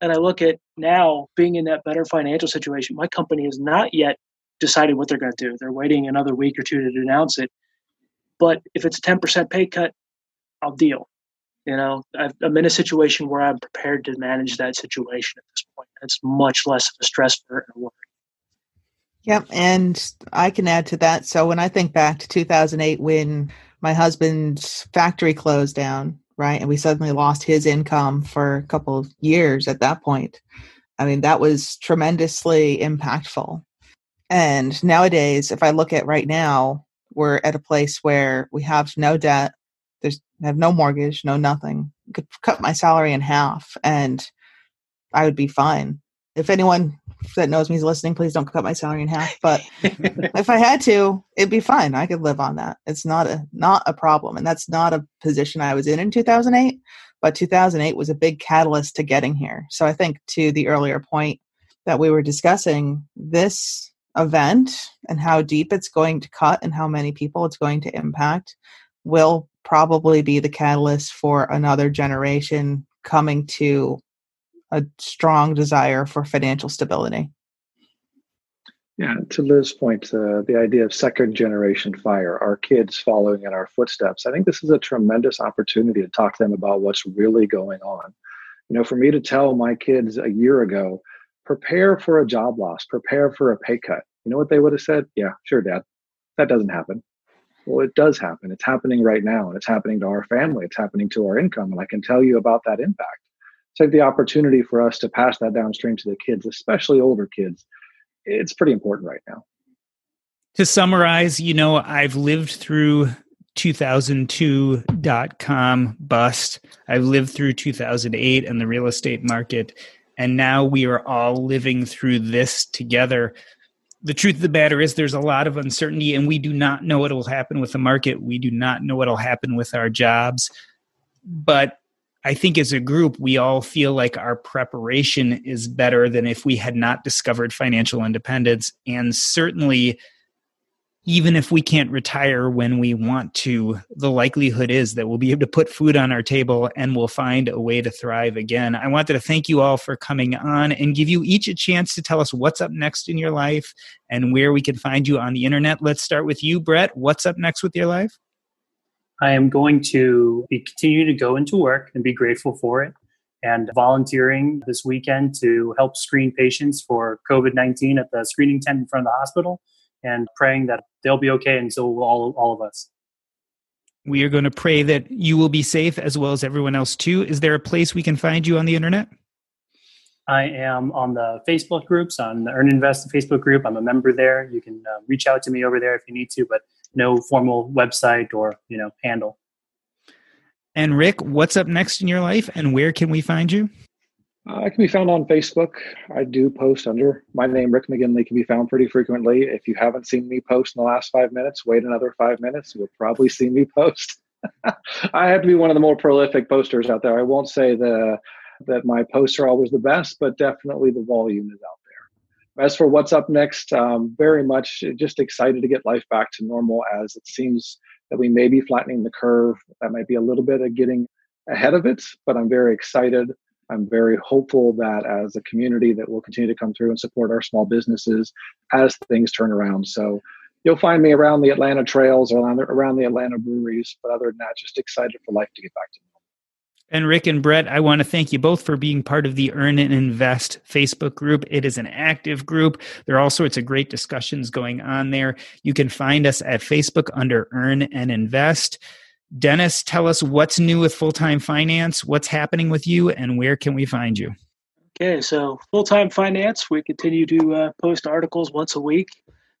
And I look at now being in that better financial situation. My company has not yet decided what they're going to do. They're waiting another week or two to announce it. But if it's a 10% pay cut, I'll deal. You know, I'm in a situation where I'm prepared to manage that situation at this point. It's much less of a stress and a worry. Yep. And I can add to that. So when I think back to 2008, when my husband's factory closed down, right, and we suddenly lost his income for a couple of years at that point, I mean, that was tremendously impactful. And nowadays, if I look at right now, we're at a place where we have no debt, I have no mortgage, no nothing. Could cut my salary in half and I would be fine. If anyone that knows me is listening, please don't cut my salary in half. But if I had to, it'd be fine. I could live on that. It's not a not a problem, and that's not a position I was in in 2008. But 2008 was a big catalyst to getting here. So I think to the earlier point that we were discussing, this event and how deep it's going to cut and how many people it's going to impact will probably be the catalyst for another generation coming to a strong desire for financial stability. Yeah, to Liz's point, uh, the idea of second generation fire, our kids following in our footsteps. I think this is a tremendous opportunity to talk to them about what's really going on. You know, for me to tell my kids a year ago, prepare for a job loss, prepare for a pay cut. You know what they would have said? Yeah, sure, dad. That doesn't happen. Well, it does happen. It's happening right now, and it's happening to our family. It's happening to our income, and I can tell you about that impact. So, the opportunity for us to pass that downstream to the kids, especially older kids, it's pretty important right now. To summarize, you know, I've lived through 2002.com bust. I've lived through 2008 and the real estate market. And now we are all living through this together the truth of the matter is there's a lot of uncertainty and we do not know what will happen with the market. We do not know what will happen with our jobs. But i think as a group we all feel like our preparation is better than if we had not discovered financial independence. And certainly even if we can't retire when we want to, the likelihood is that we'll be able to put food on our table and we'll find a way to thrive again. I wanted to thank you all for coming on and give you each a chance to tell us what's up next in your life and where we can find you on the internet. Let's start with you, Brett. What's up next with your life? I am going to be continue to go into work and be grateful for it and volunteering this weekend to help screen patients for COVID 19 at the screening tent in front of the hospital and praying that they'll be okay, and so will all, all of us. We are going to pray that you will be safe as well as everyone else too. Is there a place we can find you on the internet? I am on the Facebook groups, on the Earn Invest Facebook group. I'm a member there. You can uh, reach out to me over there if you need to, but no formal website or you know handle. And Rick, what's up next in your life, and where can we find you? Uh, I can be found on Facebook. I do post under my name, Rick McGinley, can be found pretty frequently. If you haven't seen me post in the last five minutes, wait another five minutes. You'll probably see me post. I have to be one of the more prolific posters out there. I won't say the that my posts are always the best, but definitely the volume is out there. As for what's up next, um, very much just excited to get life back to normal as it seems that we may be flattening the curve. That might be a little bit of getting ahead of it, but I'm very excited I'm very hopeful that as a community that we'll continue to come through and support our small businesses as things turn around. So you'll find me around the Atlanta trails or around the, around the Atlanta breweries. But other than that, just excited for life to get back to normal. And Rick and Brett, I want to thank you both for being part of the Earn and Invest Facebook group. It is an active group. There are all sorts of great discussions going on there. You can find us at Facebook under Earn and Invest. Dennis, tell us what's new with full time finance, what's happening with you, and where can we find you? Okay, so full time finance, we continue to uh, post articles once a week,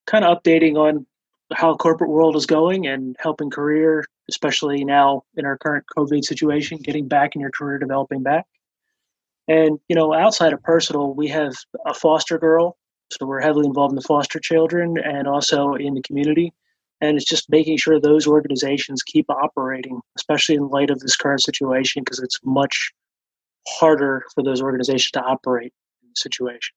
kind of updating on how corporate world is going and helping career, especially now in our current COVID situation, getting back in your career, developing back. And you know, outside of personal, we have a foster girl, so we're heavily involved in the foster children and also in the community. And it's just making sure those organizations keep operating, especially in light of this current situation, because it's much harder for those organizations to operate in the situation.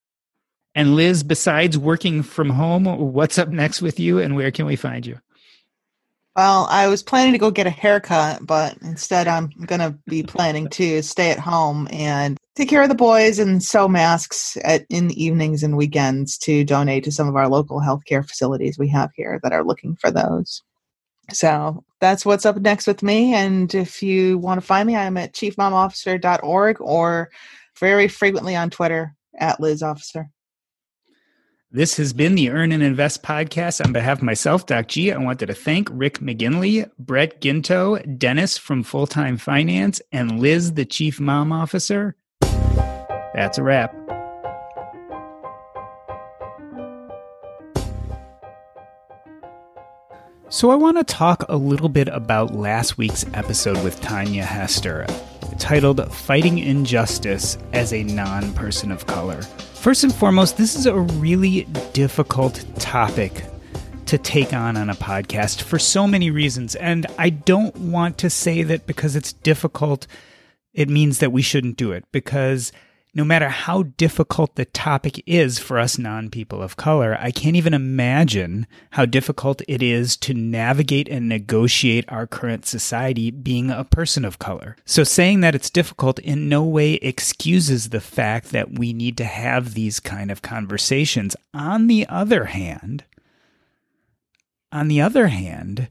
And Liz, besides working from home, what's up next with you and where can we find you? Well, I was planning to go get a haircut, but instead I'm going to be planning to stay at home and take care of the boys and sew masks at, in the evenings and weekends to donate to some of our local healthcare facilities we have here that are looking for those. So that's what's up next with me. And if you want to find me, I'm at chiefmomofficer.org or very frequently on Twitter at Liz Officer. This has been the Earn and Invest podcast. On behalf of myself, Doc G, I wanted to thank Rick McGinley, Brett Ginto, Dennis from Full Time Finance, and Liz, the Chief Mom Officer. That's a wrap. So, I want to talk a little bit about last week's episode with Tanja Hester, titled Fighting Injustice as a Non Person of Color. First and foremost, this is a really difficult topic to take on on a podcast for so many reasons. And I don't want to say that because it's difficult, it means that we shouldn't do it. Because no matter how difficult the topic is for us non people of color, I can't even imagine how difficult it is to navigate and negotiate our current society being a person of color. So saying that it's difficult in no way excuses the fact that we need to have these kind of conversations. On the other hand, on the other hand,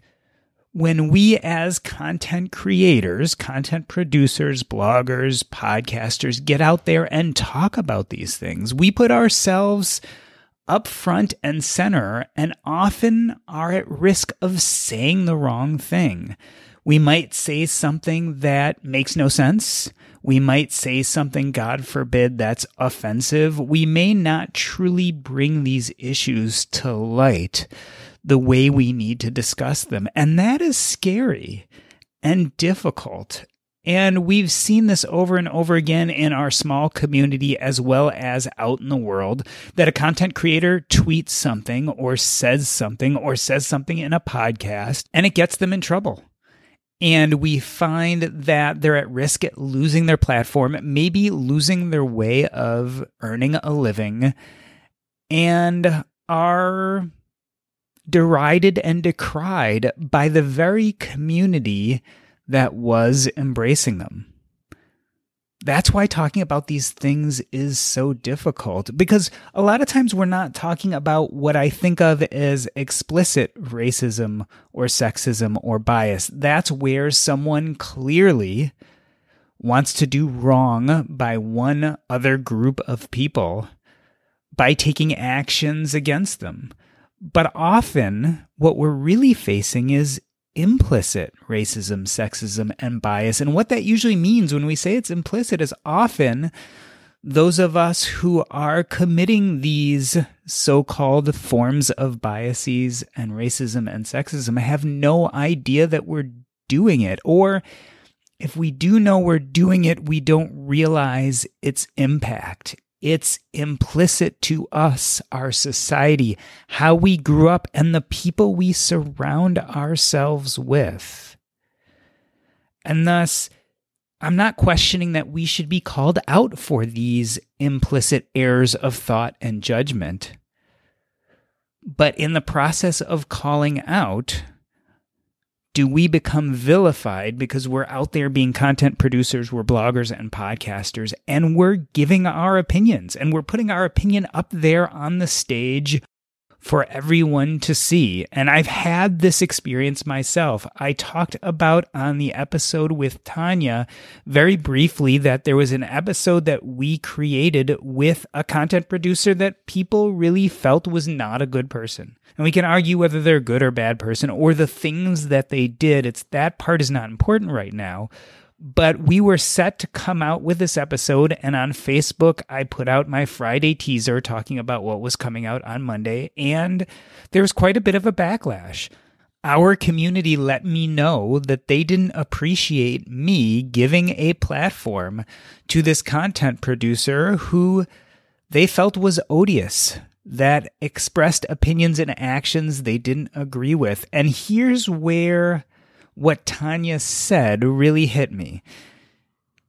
when we as content creators, content producers, bloggers, podcasters get out there and talk about these things, we put ourselves up front and center and often are at risk of saying the wrong thing. We might say something that makes no sense. We might say something, God forbid, that's offensive. We may not truly bring these issues to light the way we need to discuss them. And that is scary and difficult. And we've seen this over and over again in our small community as well as out in the world that a content creator tweets something or says something or says something in a podcast and it gets them in trouble. And we find that they're at risk at losing their platform, maybe losing their way of earning a living, and are derided and decried by the very community that was embracing them. That's why talking about these things is so difficult because a lot of times we're not talking about what I think of as explicit racism or sexism or bias. That's where someone clearly wants to do wrong by one other group of people by taking actions against them. But often, what we're really facing is implicit racism, sexism, and bias. And what that usually means when we say it's implicit is often those of us who are committing these so called forms of biases and racism and sexism have no idea that we're doing it. Or if we do know we're doing it, we don't realize its impact. It's implicit to us, our society, how we grew up, and the people we surround ourselves with. And thus, I'm not questioning that we should be called out for these implicit errors of thought and judgment. But in the process of calling out, do we become vilified because we're out there being content producers, we're bloggers and podcasters, and we're giving our opinions and we're putting our opinion up there on the stage for everyone to see. And I've had this experience myself. I talked about on the episode with Tanja very briefly that there was an episode that we created with a content producer that people really felt was not a good person. And we can argue whether they're a good or bad person or the things that they did. It's that part is not important right now but we were set to come out with this episode and on facebook i put out my friday teaser talking about what was coming out on monday and there was quite a bit of a backlash. Our community let me know that they didn't appreciate me giving a platform to this content producer who they felt was odious that expressed opinions and actions they didn't agree with. And here's where what Tanja said really hit me.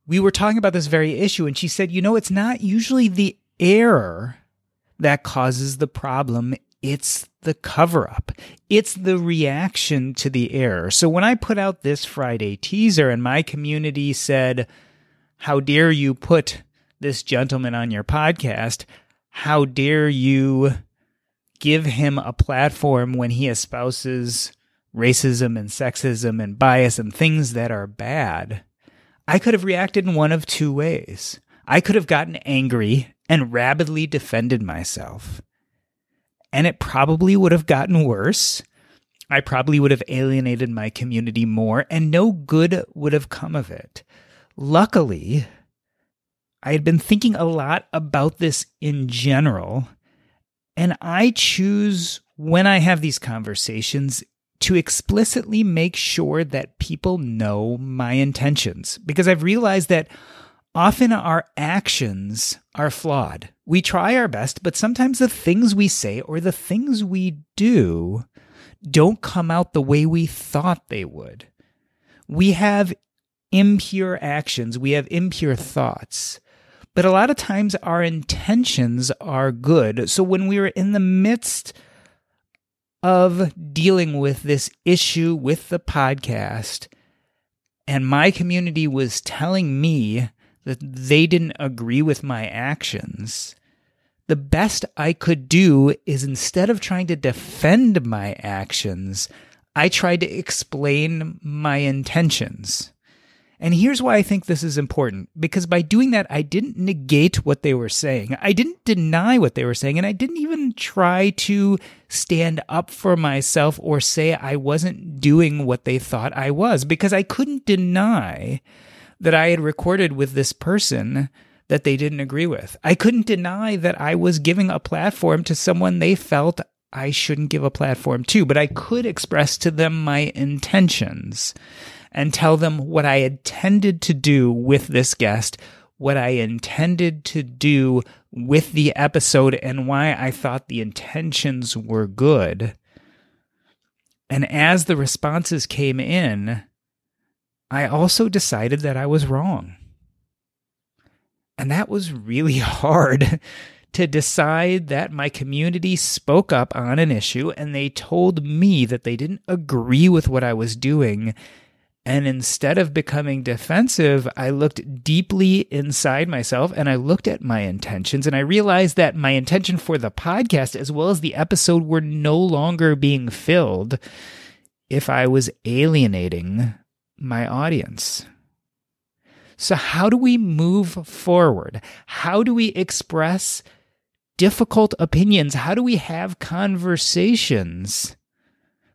We were talking about this very issue, and she said, You know, it's not usually the error that causes the problem, it's the cover up. It's the reaction to the error. So when I put out this Friday teaser and my community said, How dare you put this gentleman on your podcast? How dare you give him a platform when he espouses racism and sexism and bias and things that are bad, I could have reacted in one of two ways. I could have gotten angry and rabidly defended myself. And it probably would have gotten worse. I probably would have alienated my community more, and no good would have come of it. Luckily, I had been thinking a lot about this in general, and I choose when I have these conversations to explicitly make sure that people know my intentions because I've realized that often our actions are flawed. We try our best, but sometimes the things we say or the things we do don't come out the way we thought they would. We have impure actions, we have impure thoughts. But a lot of times our intentions are good. So when we are in the midst of dealing with this issue with the podcast, and my community was telling me that they didn't agree with my actions, the best I could do is instead of trying to defend my actions, I tried to explain my intentions. And here's why I think this is important because by doing that, I didn't negate what they were saying. I didn't deny what they were saying. And I didn't even try to stand up for myself or say I wasn't doing what they thought I was because I couldn't deny that I had recorded with this person that they didn't agree with. I couldn't deny that I was giving a platform to someone they felt I shouldn't give a platform to, but I could express to them my intentions and tell them what I intended to do with this guest, what I intended to do with the episode, and why I thought the intentions were good. And as the responses came in, I also decided that I was wrong. And that was really hard to decide that my community spoke up on an issue and they told me that they didn't agree with what I was doing and instead of becoming defensive, I looked deeply inside myself and I looked at my intentions and I realized that my intention for the podcast as well as the episode were no longer being filled if I was alienating my audience. So, how do we move forward? How do we express difficult opinions? How do we have conversations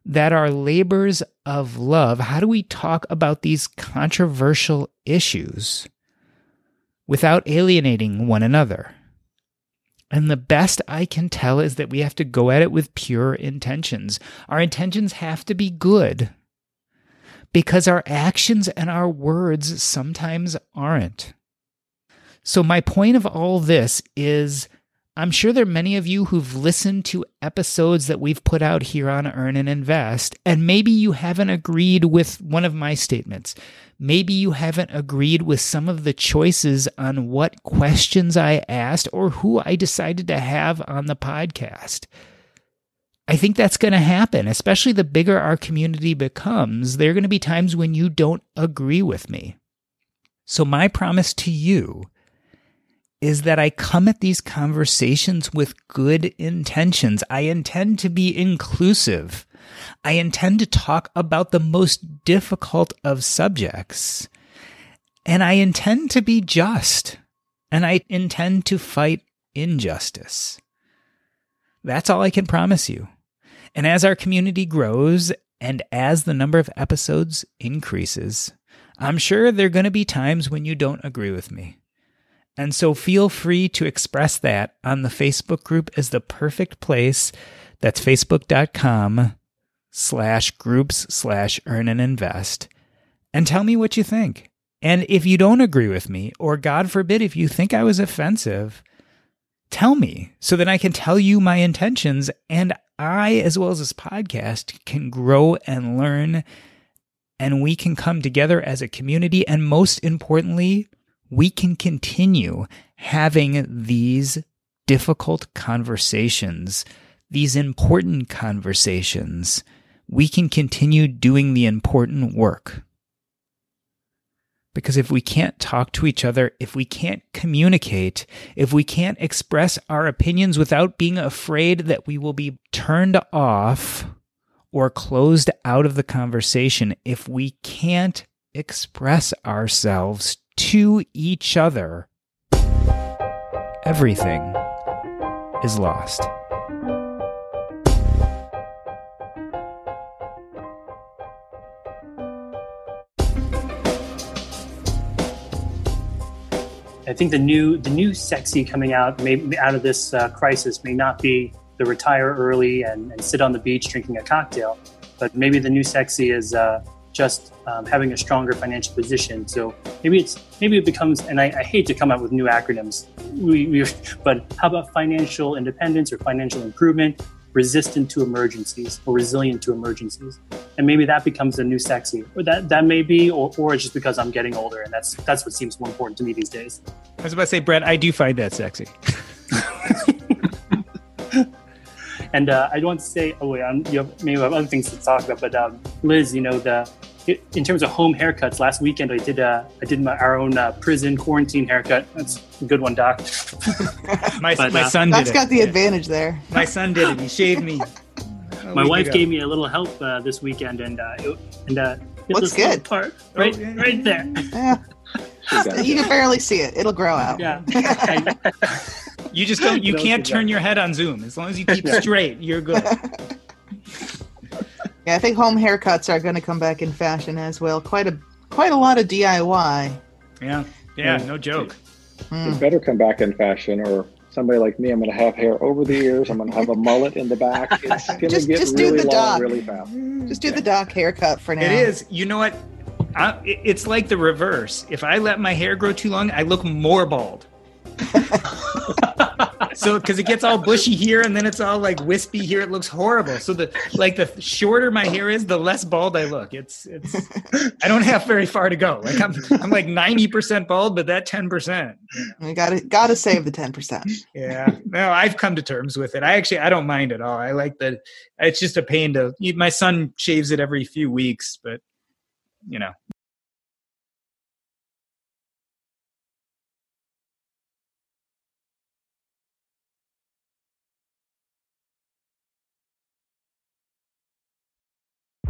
that are labors of love, how do we talk about these controversial issues without alienating one another? And the best I can tell is that we have to go at it with pure intentions. Our intentions have to be good because our actions and our words sometimes aren't. So, my point of all this is I'm sure there are many of you who've listened to episodes that we've put out here on Earn and Invest, and maybe you haven't agreed with one of my statements. Maybe you haven't agreed with some of the choices on what questions I asked or who I decided to have on the podcast. I think that's going to happen, especially the bigger our community becomes. There are going to be times when you don't agree with me. So, my promise to you is that I come at these conversations with good intentions. I intend to be inclusive. I intend to talk about the most difficult of subjects. And I intend to be just. And I intend to fight injustice. That's all I can promise you. And as our community grows and as the number of episodes increases, I'm sure there are going to be times when you don't agree with me. And so feel free to express that on the Facebook group is the perfect place. That's facebook.com slash groups slash earn and invest. And tell me what you think. And if you don't agree with me, or God forbid, if you think I was offensive, tell me so that I can tell you my intentions and I, as well as this podcast, can grow and learn and we can come together as a community. And most importantly, we can continue having these difficult conversations, these important conversations. We can continue doing the important work. Because if we can't talk to each other, if we can't communicate, if we can't express our opinions without being afraid that we will be turned off or closed out of the conversation, if we can't express ourselves to each other, everything is lost. I think the new the new sexy coming out may, out of this uh, crisis may not be the retire early and, and, sit on the beach drinking a cocktail, but maybe the new sexy is uh, just um, having a stronger financial position. So maybe it's maybe it becomes, and I, I hate to come up with new acronyms, we, we, but how about financial independence or financial improvement? resistant to emergencies or resilient to emergencies. And maybe that becomes a new sexy. Or that that may be, or, or it's just because I'm getting older and that's that's what seems more important to me these days. I was about to say, Brett, I do find that sexy. and uh, I don't want to say, oh wait, I'm, you have, maybe have other things to talk about, but um, Liz, you know the in terms of home haircuts, last weekend I did uh, I did my, our own uh, prison quarantine haircut. That's a good one, Doc. my, but, my uh, son did That's got the advantage there. My son did it. He shaved me. my wife ago. gave me a little help uh, this weekend, and uh, it, and uh, looks good. Part right, oh, right there. Yeah. you can barely see it. It'll grow out. Yeah. you just don't. You can't turn your head on Zoom. As long as you keep straight, you're good. Yeah, I think home haircuts are going to come back in fashion as well. Quite a quite a lot of DIY. Yeah, yeah, no joke. Mm. It better come back in fashion, or somebody like me, I'm going to have hair over the ears. I'm going to have a mullet in the back. It's going to get just really do the long, doc. really fast. Just do yeah. the doc haircut for now. It is. You know what? I, it's like the reverse. If I let my hair grow too long, I look more bald. So because it gets all bushy here and then it's all like wispy here. It looks horrible. So the like the shorter my hair is the less bald i look. It's it's i don't have very far to go. Like i'm i'm like 90% bald but that 10% you gotta gotta save the 10% yeah. No i've come to terms with it. I actually i don't mind at all. I like that it's just a pain to my son shaves it every few weeks but you know